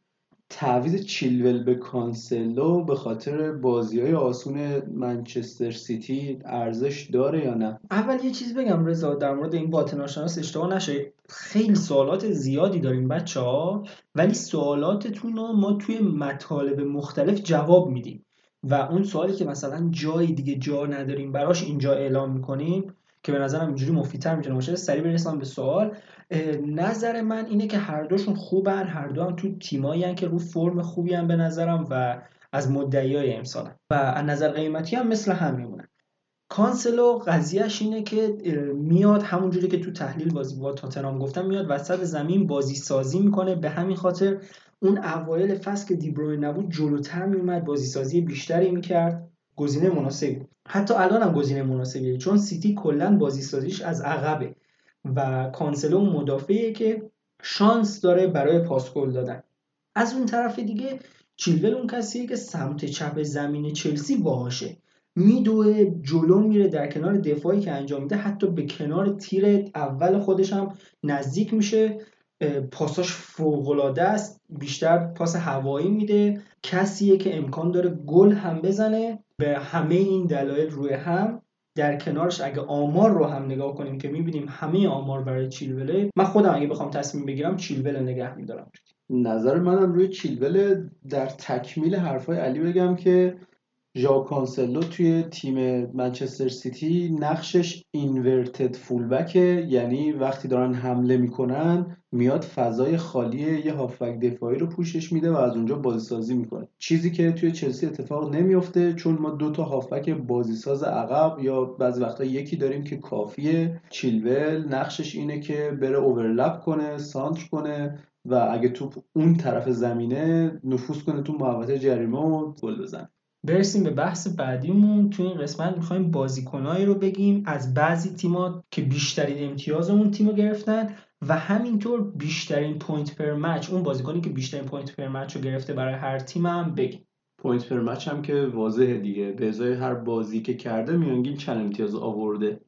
تعویض چیلول به کانسلو به خاطر بازی های آسون منچستر سیتی ارزش داره یا نه؟ اول یه چیز بگم رضا در مورد این بات ناشناس اشتباه نشه. خیلی سوالات زیادی داریم بچه ها ولی سوالاتتون رو ما توی مطالب مختلف جواب میدیم. و اون سوالی که مثلا جای دیگه جا نداریم براش اینجا اعلام می‌کنیم که به نظرم اینجوری مفیدتر می‌تونه باشه سریع برسم به سوال. نظر من اینه که هر دوشون خوبن هر دو هم تو تیمایی که رو فرم خوبی هم به نظرم و از مدعی های امسالن و از نظر قیمتی هم مثل هم میمونن. کانسلو قضیهش اینه که میاد همونجوری که تو تحلیل بازی با تاتنهام گفتم میاد وسط زمین بازی سازی می‌کنه. به همین خاطر اون اوایل فصل که دیبروین نبود جلوتر میومد بازی سازی بیشتری می‌کرد. گزینه مناسبی بود. حتی الان هم گزینه مناسبیه. چون سیتی کلا بازی سازیش از عقبه و کانسلو مدافعیه که شانس داره برای پاس گل دادن. از اون طرف دیگه چیلول اون کسیه که سمت چپ زمین چلسی باهاشه. میدوه جلو میره در کنار دفاعی که انجام میده. حتی به کنار تیر اول خودش هم نزدیک میشه. پاساش فوق‌العاده است. بیشتر پاس هوایی میده. کسیه که امکان داره گل هم بزنه. به همه این دلایل روی هم در کنارش اگه آمار رو هم نگاه کنیم که می‌بینیم همه آمار برای چیلوله من خودم اگه بخوام تصمیم بگیرم چیلول رو نگه میدارم. نظر منم روی چیلول در تکمیل حرفای علی بگم که ژاو کانسلو توی تیم منچستر سیتی نقشش inverted full back ه. یعنی وقتی دارن حمله می‌کنن میاد فضای خالی یه هافبک دفاعی رو پوشش میده و از اونجا بازیسازی می‌کنه. چیزی که توی چلسی اتفاق نمیفته چون ما دو تا هافبک بازیساز عقب یا بعضی وقتا یکی داریم که کافیه. چیلول نقشش اینه که بره overlap کنه سانتر کنه و اگه توپ اون طرف زمینه نفوذ کنه تو محوطه جریمه و گل بزنه. برسیم به بحث بعدیمون. تو این قسمت می‌خوایم بازیکنایی رو بگیم از بعضی تیما که بیشترین امتیاز اون تیم رو گرفتن و همینطور بیشترین point per match اون بازیکنی که بیشترین point per match رو گرفته برای هر تیم هم بگیم. point per match هم که واضحه دیگه. به ازای هر بازی که کرده میانگین چند امتیاز آورده؟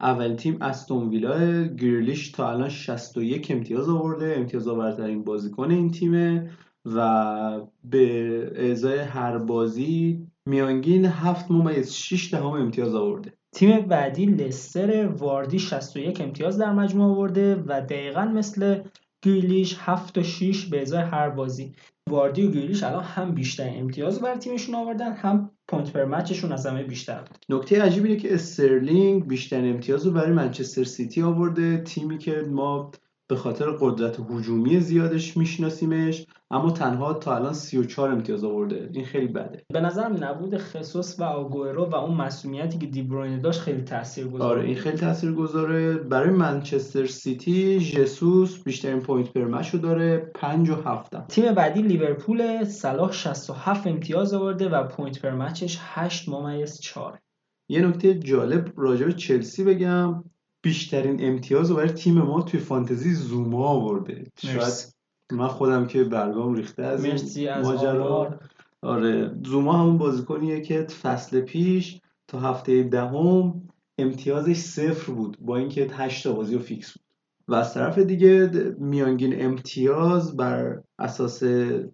اول تیم استون ویلا گریلیش تا الان 61 امتیاز آورده. امتیاز آورترین بازیکن این تیمه. و به ازای هر بازی میانگین 7 ممیز 6 دهم امتیاز آورده. تیم بعدی لستر واردی 61 امتیاز در مجموع آورده و دقیقا مثل گریلیش 7 و 6 به ازای هر بازی. واردی و گریلیش الان هم بیشتر امتیاز بر تیمشون آوردن هم point per match شون از همه بیشتر بود. نکته عجیب اینه که استرلینگ بیشتر امتیاز رو برای منچستر سیتی آورده. تیمی که ما به خاطر قدرت هجومی زیادش میشناسیمش اما تنها تا الان 34 امتیاز آورده. این خیلی بده. به نظرم نبود خصوص و آگوئرو و اون مسئولیتی که دیبروینه داشت خیلی تاثیرگذار آره این خیلی تاثیر گذاره برای منچستر سیتی ژسوس بیشترین point per match داره 5 و 7 تیم بعدی لیورپول صلاح 67 امتیاز آورده و point per match ش 8 ممیز 4 یه نکته جالب راجع به چلسی بگم. بیشترین امتیاز رو برای تیم ما توی فانتزی زوما آورده. شاید من خودم که برگام ریخته از مرسی از ماجرا. آره زوما همون بازیکنیه که فصل پیش تا هفته دهم امتیازش صفر بود با اینکه 8 تا بازی و فیکس بود. و از طرف دیگه میانگین امتیاز بر اساس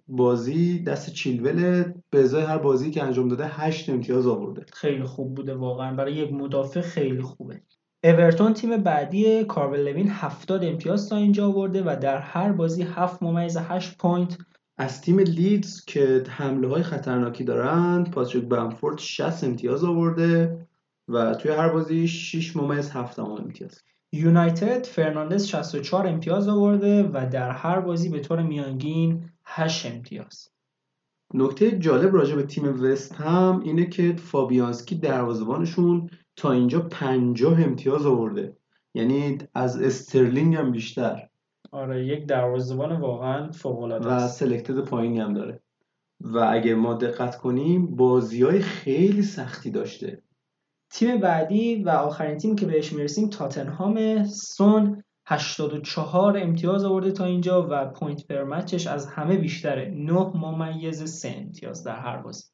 بازی دست چیلول به ازای هر بازی که انجام داده 8 امتیاز آورده. خیلی خوب بوده واقعا. برای یک مدافع خیلی خوبه. اورتون تیم بعدی کالورت لوین 70 امتیاز تا اینجا آورده و در هر بازی 7 ممیز 8 point. از تیم لیدز که حمله های خطرناکی دارن پاتریک بامفورد 60 امتیاز آورده و توی هر بازی 6 ممیز 7 امتیاز. یونایتد فرناندز 64 امتیاز آورده و در هر بازی به طور میانگین 8 امتیاز. نکته جالب راجع به تیم وست هم اینه که فابیانسکی دروازه‌بانشون تا اینجا 50 امتیاز آورده. یعنی از استرلینگ هم بیشتر. آره یک دروازه‌بان واقعا فوق‌العاده و selected پایینی هم داره. و اگه ما دقت کنیم بازی های خیلی سختی داشته. تیم بعدی و آخرین تیم که بهش می‌رسیم تاتنهام. سون 84 امتیاز آورده تا اینجا و point per match ش از همه بیشتره. 9 ممیز 3 امتیاز در هر بازی.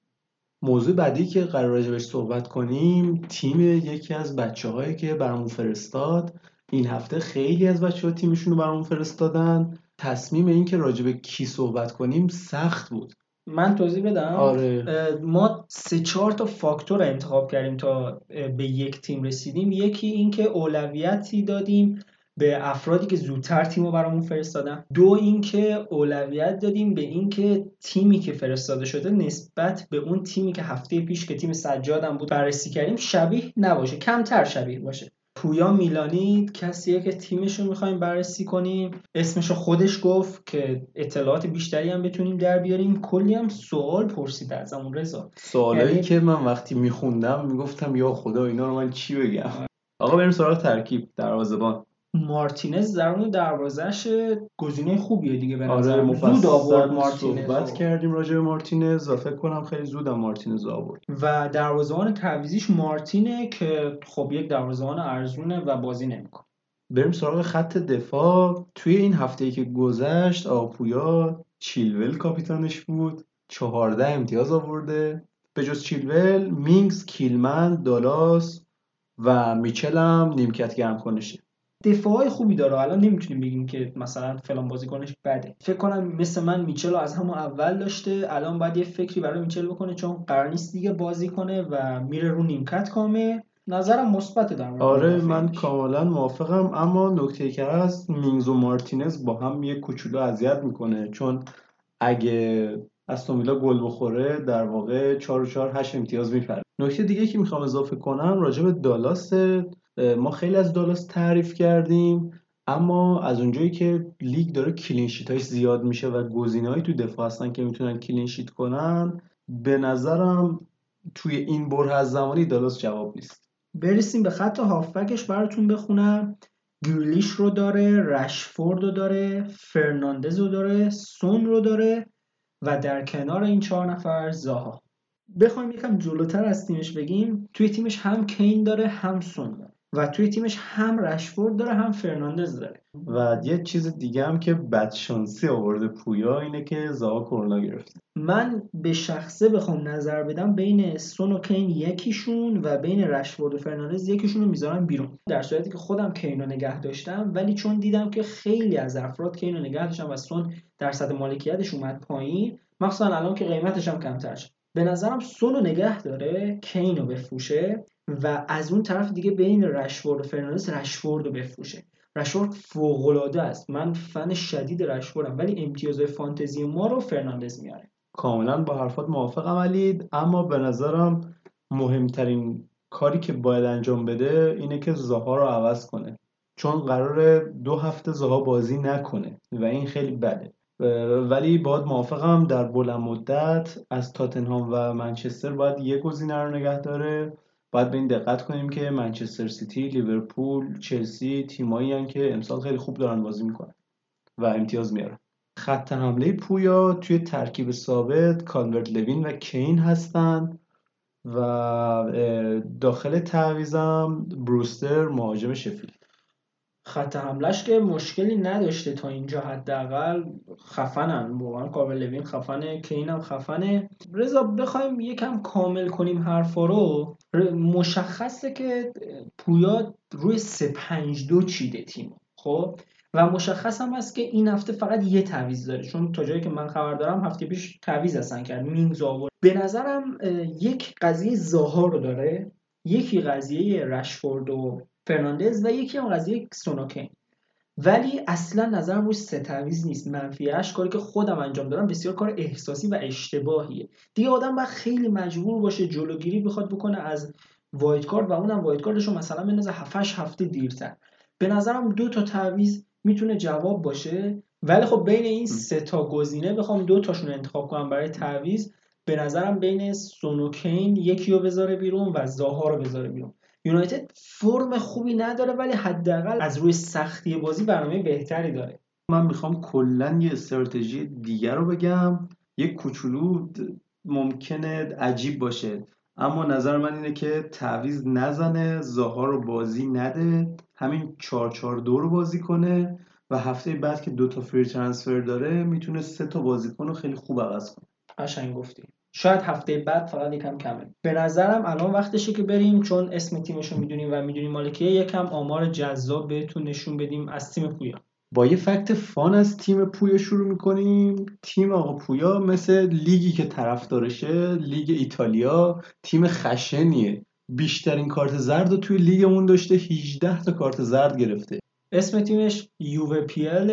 موضوع بعدی که قرار راجبش صحبت کنیم تیم یکی از بچه هایی که برامون فرستاد. این هفته خیلی از بچه ها تیمشون رو برامون فرستادن. تصمیم این که راجب کی صحبت کنیم سخت بود. من توضیح بدم. آره. ما سه چهار تا فاکتور انتخاب کردیم تا به یک تیم رسیدیم. یکی اینکه اولویتی دادیم به افرادی که زودتر تیم رو برامون فرستادن. دو اینکه اولویت دادیم به اینکه تیمی که فرستاده شده نسبت به اون تیمی که هفته پیش که تیم سجادم بود بررسی کردیم شبیه نباشه کمتر شبیه باشه. پویا میلانی کسیه که تیمش رو می‌خوایم بررسی کنیم. اسمش رو خودش گفت که اطلاعات بیشتری هم بتونیم در بیاریم. کلی هم سوال پرسیده از همون رضا. سوالایی یعنی- که من وقتی میخوندم می‌گفتم یا خدا اینا رو من چی بگم؟ آقا بریم سراغ ترکیب دروازه‌بان. مارتینز در اون دروازهش گزینه خوبیه دیگه به آره زود آورد مارتینز صحبت رو. کردیم راجع به مارتینز و فکر کنم خیلی زودم مارتینز آورد. و دروازه‌بان تعویزیش مارتینه که خب یک دروازه‌بان ارزونه و بازی نمی‌کنه. بریم سراغ خط دفاع. توی این هفته که گذشت آپویا چیلول کاپیتانش بود. 14 امتیاز آورده. به جز چیلول مینگز کیلمن دالاس و میچل هم نیمکت گرم کنشه. دفاعای خوبی داره. الان نمی‌تونیم بگیم که مثلا فلان بازیکنش بده. فکر کنم مثل من میچل از همون اول داشته. الان باید یه فکری برای میچل بکنه چون قرار نیست دیگه بازی کنه و میره رو نیمکت کامه. نظرم مثبت در مورد آره. من کاملا موافقم. اما نکته که هست مینگز و مارتینز با هم یه کوچولو اذیت می‌کنه. چون اگه استون ویلا گل بخوره در واقع 4 و 4 8 امتیاز میپره. نکته دیگه که می‌خوام اضافه کنم راجع به دالاس ما خیلی از دالاس تعریف کردیم اما از اونجایی که لیگ داره کلین شیتاش زیاد میشه و گزینه‌ای تو دفاع هستن که می‌تونن کلین شیت کنن به نظرم توی این برهه از زمانی دالاس جواب نیست. برسیم به خط هافبکش براتون بخونم. گریلیش رو داره رشفورد رو داره فرناندز رو داره سون رو داره و در کنار این چهار نفر زاها. بخوایم یکم جلوتر از تیمش بگیم. توی تیمش هم کین داره هم سون داره. و توی تیمش هم رشفورد داره هم فرناندز داره. و یه چیز دیگه هم که بدشانسی آورده پویا اینه که زها کرونا گرفته. من به شخصه بخوام نظر بدم بین سون و کین یکیشون و بین رشفورد و فرناندز یکیشون رو می‌ذارم بیرون. در صورتی که خودم کین رو نگه داشتم ولی چون دیدم که خیلی از افراد کین رو نگه داشتم و سون درصد مالکیتش اومد پایین مخصوصا الان که قیمتش هم کمتر شد. به نظرم سون رو نگه داره کین رو بفروشه. و از اون طرف دیگه بین رشفورد و فرناندز رشفورد رو بفروشه. رشفورد فوق‌العاده است. من فن شدید رشفوردم ولی امتیاز فانتزی ما رو فرناندز میاره. کاملا با حرفات موافقم ولید اما به نظرم مهمترین کاری که باید انجام بده اینه که زها رو عوض کنه. چون قرار دو هفته زها بازی نکنه و این خیلی بده. ولی باید موافقم در بلند مدت از تاتنهام و منچستر باید یه گزینه رو نگه داره. باید به این دقت کنیم که منچستر سیتی، لیورپول، چلسی تیمایی هن که امسال خیلی خوب دارن بازی می‌کنن و امتیاز میارن خط حمله پویا توی ترکیب ثابت کالورت لوین و کین هستن و داخل تعویزم بروستر مهاجم شفیل خط حملش که مشکلی نداشته تا اینجا حداقل. خفنن. واقعا کاور لوین خفنه. کین هم خفنه. رضا بخوایم یکم کامل کنیم حرفا رو. مشخصه که پویا روی 3 5 2 چیده تیم. خب؟ و مشخص هم هست که این هفته فقط یه تعویض داره. چون تا جایی که من خبر دارم هفته پیش تعویض هستن کرد. مینگز آورد به نظرم یک قضیه زاها رو داره. یکی قضیه رشفورد و فرناندز و یکی هم قضیه سون و کین. ولی اصلا نظرم روش سه تعویض نیست. منفی هشت کاری که خودم انجام دادم بسیار کار احساسی و اشتباهیه. دیگه آدم باید خیلی مجبور باشه جلوگیری بخواد بکنه از wild card و اونم wild card ش رو مثلا بندازه 7 هفته دیرتر. به نظرم دو تا تعویض می‌تونه جواب باشه. ولی خب بین این سه تا گزینه بخوام دو تاشون انتخاب کنم برای تعویض. به نظرم بین سونوکین یکی رو بذاره بیرون و زاها رو بذاره بیرون. یونایتد فرم خوبی نداره ولی حداقل از روی سختی بازی برنامه بهتری داره. من می‌خوام کلا یه استراتژی دیگر رو بگم. یک کوچولو ممکنه عجیب باشه. اما نظر من اینه که تعویض نزنه زاها رو بازی نده همین 4 4 2 رو بازی کنه و هفته بعد که دو تا فری ترانسفر داره می‌تونه سه تا بازیکن رو خیلی خوب عوض کنه. قشنگ گفتی. شاید هفته بعد فقط یکم کمه. به نظرم الان وقتشه که بریم چون اسم تیمش رو می‌دونیم و می‌دونیم مالکیه یکم آمار جذاب بهتون نشون بدیم از تیم پویا. با یه فکت فان از تیم پویا شروع می‌کنیم. تیم آقا پویا مثل لیگی که طرفدارشه لیگ ایتالیا. تیم خشنیه. بیشترین کارت زرد رو توی لیگمون داشته 18 تا کارت زرد گرفته. اسم تیمش یووه پیل.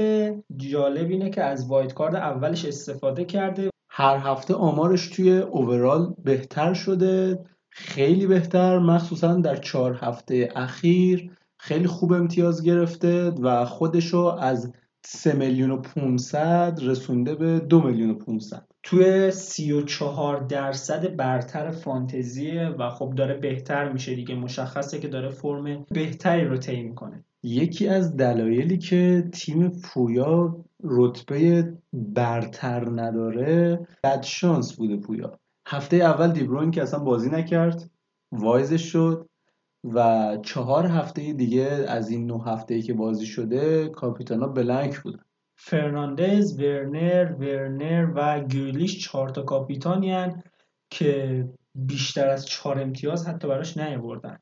جالب اینه که از وایت کارت اولش استفاده کرده هر هفته آمارش توی اوورال بهتر شده خیلی بهتر مخصوصا در چهار هفته اخیر خیلی خوب امتیاز گرفته و خودشو از 3 میلیون و 500 رسونده به 2 میلیون و 500 توی 34 درصد برتر فانتزیه و خب داره بهتر میشه دیگه مشخصه که داره فرم بهتری رو طی می‌کنه. یکی از دلایلی که تیم پویا رتبه برتر نداره بد شانس بوده پویا. هفته اول دیبروین که اصلا بازی نکرد vice ش شد و چهار هفته دیگه از این نه هفته ای که بازی شده کاپیتانا blank بودن. فرناندز، ورنر، ورنر و گریلیش چهار تا کاپیتانی که بیشتر از چهار امتیاز حتی براش نیاوردن.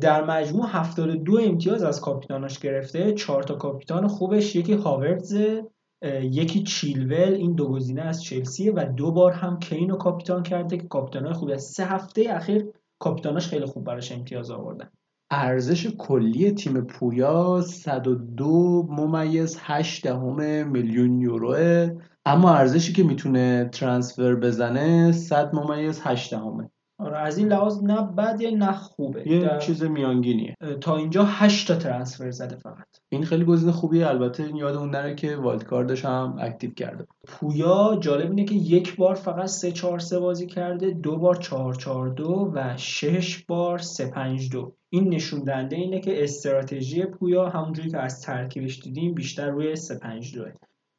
در مجموع 72 امتیاز از کاپیتاناش گرفته. چهار تا کاپیتان خوبش یکی هاوردزه اه، یکی چیلول این دو گزینه از چلسیه و دو بار هم کین رو کاپیتان کرده که کاپیتانای خوبی سه هفته اخیر کاپیتاناش خیلی خوب براش امتیاز آوردن. ارزش کلی تیم پویا 102 ممیز 8 دهم میلیون یوروه اما ارزشی که می‌تونه ترانسفر بزنه 100 ممیز 8 دهمه آره از این لحاظ نه بد یا نه خوبه. یه در- چیز میانگینیه. تا اینجا 8 تا transfer زده فقط. این خیلی گزینه خوبیه. البته این یادمون نره که wild card ش هم active کرده پویا جالب اینه که یک بار فقط 3 4 3 بازی کرده دو بار 4 4 2 و 6 بار 3 5 2 این نشون دهنده اینه که استراتژی پویا همونجوری که از ترکیبش دیدیم بیشتر روی 3 5 2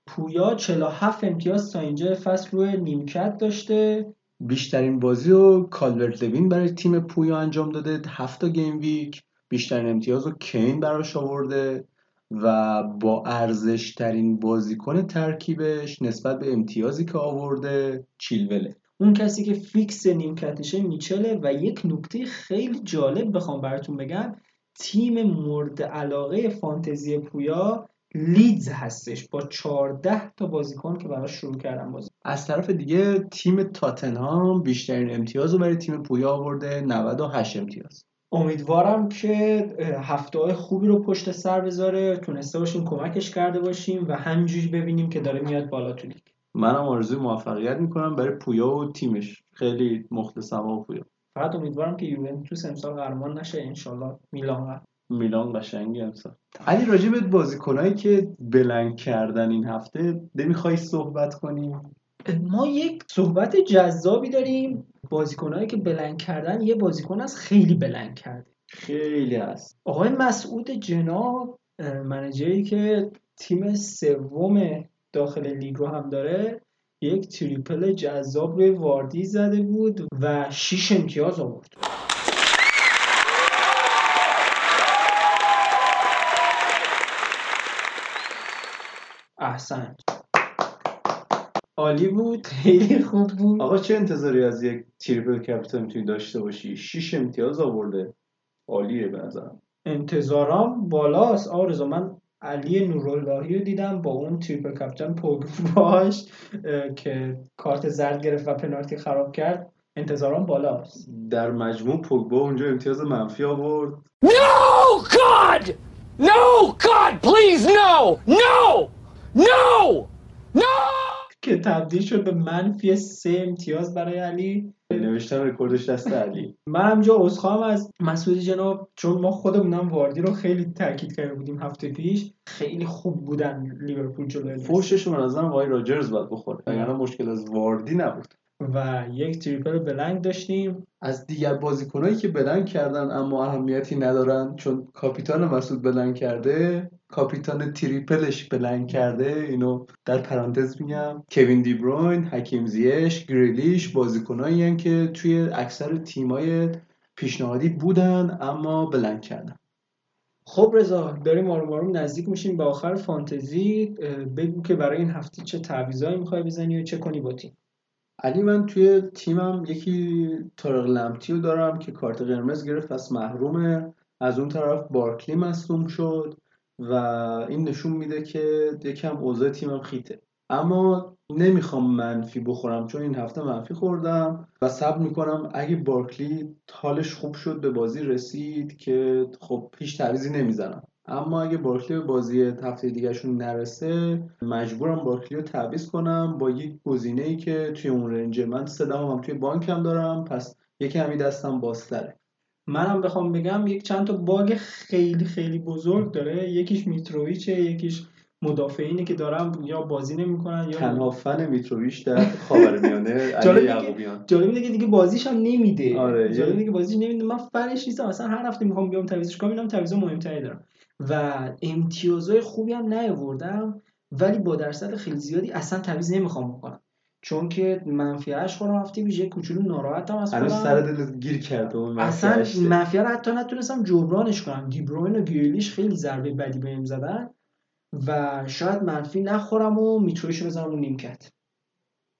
پویا 47 امتیاز تا اینجا فصل روی نیمکت داشته. بیشترین بازی رو کالورت لوین برای تیم پویا انجام داده. هفت game week بیشترین امتیاز رو کین براش آورده و با ارزش ترین بازیکن ترکیبش نسبت به امتیازی که آورده چیلوله. اون کسی که فیکس نیمکتشه میچله و یک نکته خیلی جالب بخوام براتون بگم تیم مورد علاقه فانتزی پویا لیدز هستش با 14 تا بازیکن که براش شروع کردن بازی. از طرف دیگه تیم تاتنهام بیشترین امتیاز رو برای تیم پویا آورده 98 امتیاز. امیدوارم که هفته های خوبی رو پشت سر بذاره تونسته باشیم کمکش کرده باشیم و همینجوری ببینیم که داره میاد بالا تو لیگ. منم آرزوی موفقیت می‌کنم برای پویا و تیمش. خیلی مخلصم و پویا. فقط امیدوارم که یوونتوس امسال قهرمان نشه انشالله میلان. میلان قشنگی امسال. علی راجع به بازیکنایی که بلنک کردن این هفته نمی‌خوای صحبت کنیم ما یک صحبت جذابی داریم. بازیکنهایی که بلنگ کردن یه بازیکن از خیلی بلنگ کرده. خیلی هست. آقای مسعود جناب اه، منیجری که تیم سوم داخل لیگ رو هم داره یک تریپل جذاب روی واردی زده بود و 6 امتیاز آورد. احسن عالی بود خیلی خوب بود آقا چه انتظاری از یک تریپل کپیتان می‌تونی داشته باشی 6 امتیاز آورده عالیه به نظرم انتظارام بالاست آرزو من علی نوراللهی رو دیدم با اون تریپل کاپیتان پوگباش که کارت زرد گرفت و پنالتی خراب کرد انتظارام بالاست در مجموع پوگبا اونجا امتیاز منفی آورد No, God! No, God, please, no! No! No! No! که تبدیل شد به منفی سه امتیاز برای علی. نوشتن رکوردش دست علی. من همینجا عذرخواهم از مسعود جناب چون ما خودمونم واردی رو خیلی تاکید کرده بودیم هفته پیش. خیلی خوب بودن لیورپول جلوی. فوشش به نظرم آقای راجرز باید بخوره. وگرنه مشکل از واردی نبود. و یک triple blank داشتیم. از دیگر بازیکنایی که blank کردن اما اهمیتی ندارن چون کاپیتان مسعود blank کرده کاپیتان triple ش blank کرده اینو در پرانتز میگم. کوین دیبروین حکیم زیش گریلیش بازیکنایی که توی اکثر تیمای پیشنهادی بودن اما بلند کردن. خب رضا داریم آروم آروم نزدیک میشیم به آخر فانتزی. بگو که برای این هفته چه تعویضایی می‌خوای بزنی و چه کنی با تیم؟ علی من توی تیمم یکی طارق لمتی رو دارم که کارت قرمز گرفت پس محرومه. از اون طرف بارکلی مصدوم شد. و این نشون میده که یکم اوضاع تیمم خیته. اما نمی‌خوام منفی بخورم چون این هفته منفی خوردم و صبر می‌کنم اگه بارکلی حالش خوب شد به بازی رسید که خب هیچ تعویضی نمی‌زنم. اما اگه بارکلی به بازی هفته دیگهشون نرسه مجبورم بارکلی رو تعویض کنم با یک گزینه ای که توی اون رنجه من سه هم توی بانکم دارم پس یکی همی دستم بازتره. منم بخوام بگم یک چند تا باگ خیلی خیلی بزرگ داره. یکیش میتروویچه یکیش مدافعینه که دارم یا بازی نمی‌کنن یا تنها فن میتروویچ در خاورمیانه علی یعقوبیان. جالب اینه که دیگه بازیش هم نمیده. آره، جالب اینه که بازیش نمیده. من فنش نیستم. اصلا هر هفته می‌خوام بیام تعویضش کنم اینم تعویض مهمتری دارم و امتیازهای خوبی هم نیاوردم ولی با درصد خیلی زیادی اصلا تعویض نمی‌خوام بکنم. چون که منفی 8 خورم هفته یه کوچولو ناراحتم از خودم. سر دلت گیر کرده اصلا. منفی رو حتی نتونستم جبرانش کنم. دیبروین و گریلیش خیلی ضربه بدی بهم زدن و شاید منفی نخورم و میترویش رو بزنم اون نیمکت.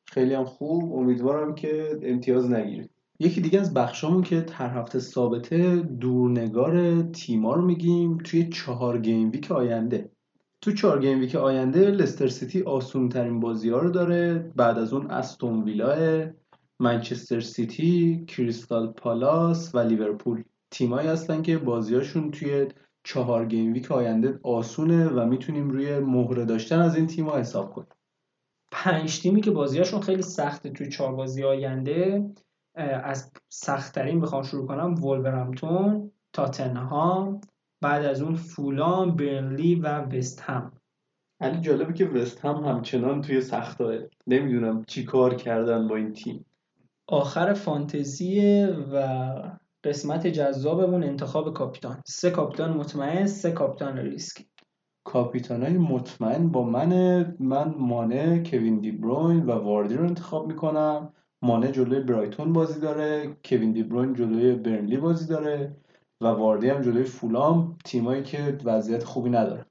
خیلی هم خوب. امیدوارم که امتیاز نگیرید یکی دیگه از بخشامون که هر هفته ثابته دورنگار تیما رو میگیم توی چهار گیم ویک آینده. تو چهار game week آینده لستر سیتی آسون ترین بازی ها رو داره. بعد از اون استون ویلا منچستر سیتی کریستال پالاس و لیورپول تیمایی هستن که بازیاشون توی چهار game week آینده آسونه و می‌تونیم روی مهره داشتن از این تیما حساب کنیم. پنج تیمی که بازیاشون خیلی سخته توی چهار بازی آینده از سختترین بخوام شروع کنم وولورهمپتون تاتنهام بعد از اون فولام برنلی و وست هم. علی جالبه که وست هم همچنان توی سختاه نمی‌دونم چی کار کردن با این تیم. آخر فانتزی و قسمت جذابمون انتخاب کاپیتان. سه کاپیتان مطمئن سه کاپیتان ریسکی. کاپیتانای مطمئن با من من مانه کوین دی بروین و واردی رو انتخاب می‌کنم. مانه جلوی برایتون بازی داره کوین دی بروین جلوی برنلی بازی داره. و واردی هم جلوی فولام تیمایی که وضعیت خوبی نداره.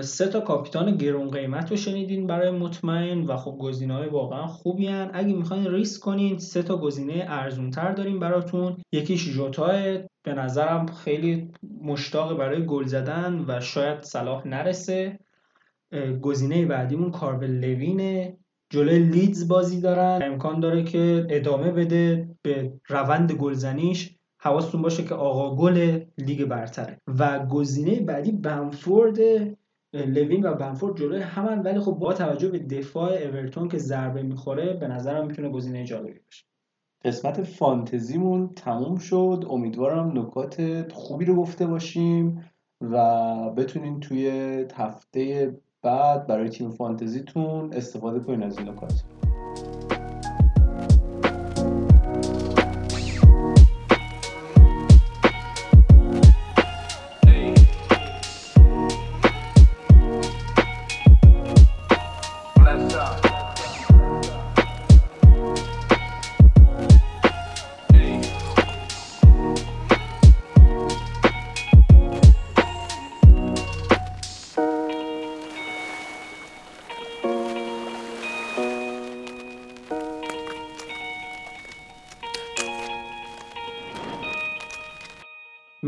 سه تا کاپیتان گرون قیمت رو شنیدین برای مطمئن و خب گزینه های واقعا خوبی هن. اگه می‌خواین ریسک کنین سه تا گزینه ارزون تر داریم براتون. یکیش جوتاه به نظرم خیلی مشتاق برای گل زدن و شاید صلاح نرسه. گزینه بعدیمون کاربل لوینه. جلوی لیدز بازی دارن. امکان داره که ادامه بده به روند گلزنیش. حواستون باشه که آقا گل لیگ برتره و گزینه بعدی بنفورد لوین و بنفورد جلوی همن. ولی خب با توجه به دفاع اورتون که ضربه می‌خوره به نظرم می‌تونه گزینه جالبی باشه. قسمت فانتزیمون تموم شد. امیدوارم نکات خوبی رو گفته باشیم و بتونین توی هفته بعد برای تیم فانتزیتون استفاده کنین از این نکات.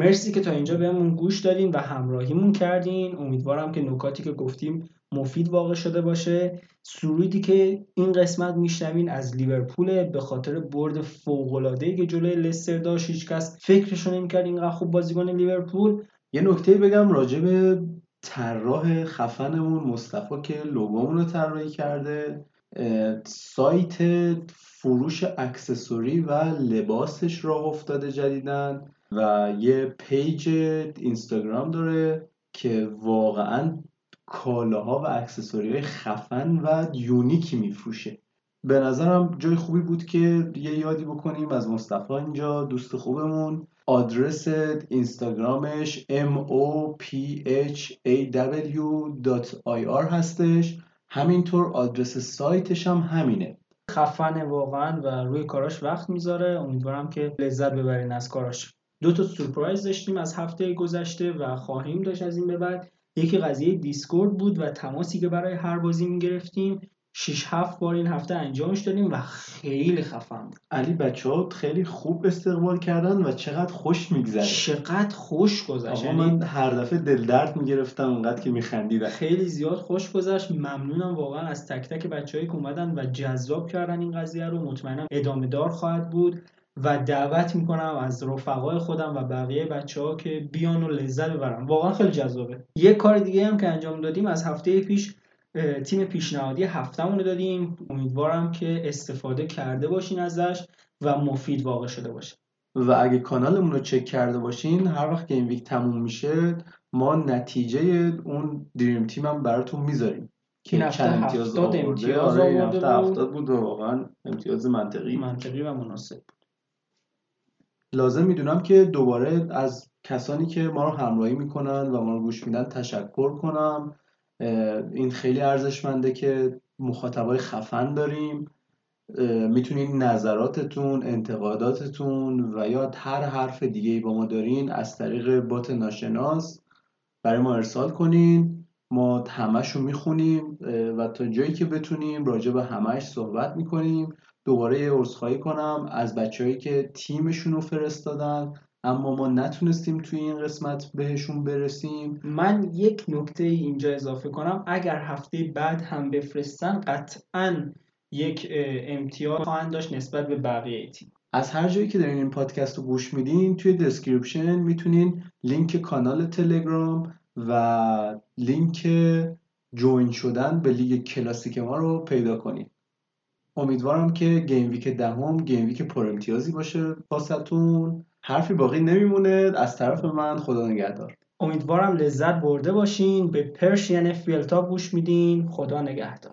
مرسی که تا اینجا بهمون گوش دادین و همراهیمون کردین. امیدوارم که نکاتی که گفتیم مفید واقع شده باشه. سرودی که این قسمت میشنوین از لیورپول به خاطر برد فوق‌العاده‌ای که جلوی لستر داشت. هیچکس فکرشو نمی‌کرد اینقدر خوب بازیکن لیورپول. یه نکته بگم راجع به طراح خفنمون. مصطفی که لوگومون رو طراحی کرده. سایت فروش اکسسوری و لباسش راه افتاده جدیدن و یه پیج اینستاگرام داره که واقعا کالاها و accessory های خفن و unique ی میفروشه. به نظرم جای خوبی بود که یه یادی بکنیم از مصطفی اینجا دوست خوبمون. آدرس اینستاگرامش mophAW.ir هستش. همینطور آدرس سایتش هم همینه. خفنه واقعا و روی کاراش وقت می‌ذاره. امیدوارم که لذت ببرین از کاراش. دو تا سورپرایز داشتیم از هفته گذشته و خواهیم داشت از این به بعد. یکی قضیه دیسکورد بود و تماسی که برای هر بازی می‌گرفتیم. 6 7 بار این هفته انجامش دادیم و خیلی خفن بود. علی بچه ها خیلی خوب استقبال کردن و چقدر خوش میگذره. چقدر خوش گذشت. آقا من هر دفعه دل درد می‌گرفتم اونقدر که میخندیدن خیلی زیاد خوش گذشت. ممنونم واقعا از تک تک بچه‌ای که اومدن و جذاب کردن این قضیه رو. مطمئنم ادامه دار خواهد بود. و دعوت می‌کنم از رفقای خودم و بقیه بچه ها که بیان و لذت ببرن. واقعا خیلی جذابه. یه کار دیگه هم که انجام دادیم از هفته پیش تیم پیشنهادی هفتمون رو دادیم. امیدوارم که استفاده کرده باشین ازش و مفید واقع شده باشه. و اگه کانالمون رو چک کرده باشین هر وقت که این ویک تموم میشه ما نتیجه اون دریم تیم هم براتون می‌ذاریم. که این هفته امتیاز 70 آورده. امتیاز آره این هفته. 70 بود و واقعا امتیاز منطقی. منطقی و مناسب. لازم می‌دونم که دوباره از کسانی که ما رو همراهی می‌کنن و ما رو گوش میدن تشکر کنم. این خیلی ارزشمنده که مخاطبای خفن داریم. می‌تونین نظراتتون انتقاداتتون و یا هر حرف دیگه با ما دارین از طریق بات ناشناس برای ما ارسال کنین. ما همش رو می‌خونیم و تا جایی که بتونیم راجع به همش صحبت می‌کنیم. دوباره عذرخواهی کنم از بچههایی که تیمشون رو فرستادن اما ما نتونستیم توی این قسمت بهشون برسیم. من یک نکته اینجا اضافه کنم. اگر هفته بعد هم بفرستن قطعا یک امتیاز خواهند داشت نسبت به بقیه تیم. از هر جایی که دارین این پادکست رو گوش میدین توی دسکریپشن می‌تونین لینک کانال تلگرام و لینک join شدن به لیگ کلاسیک ما رو پیدا کنین. امیدوارم که game week دهم game week پر امتیازی باشه واسهتون. حرفی باقی نمیمونه. از طرف من خدا نگهدار. امیدوارم لذت برده باشین. به Persian FPL تاک گوش میدین. خدا نگهدار.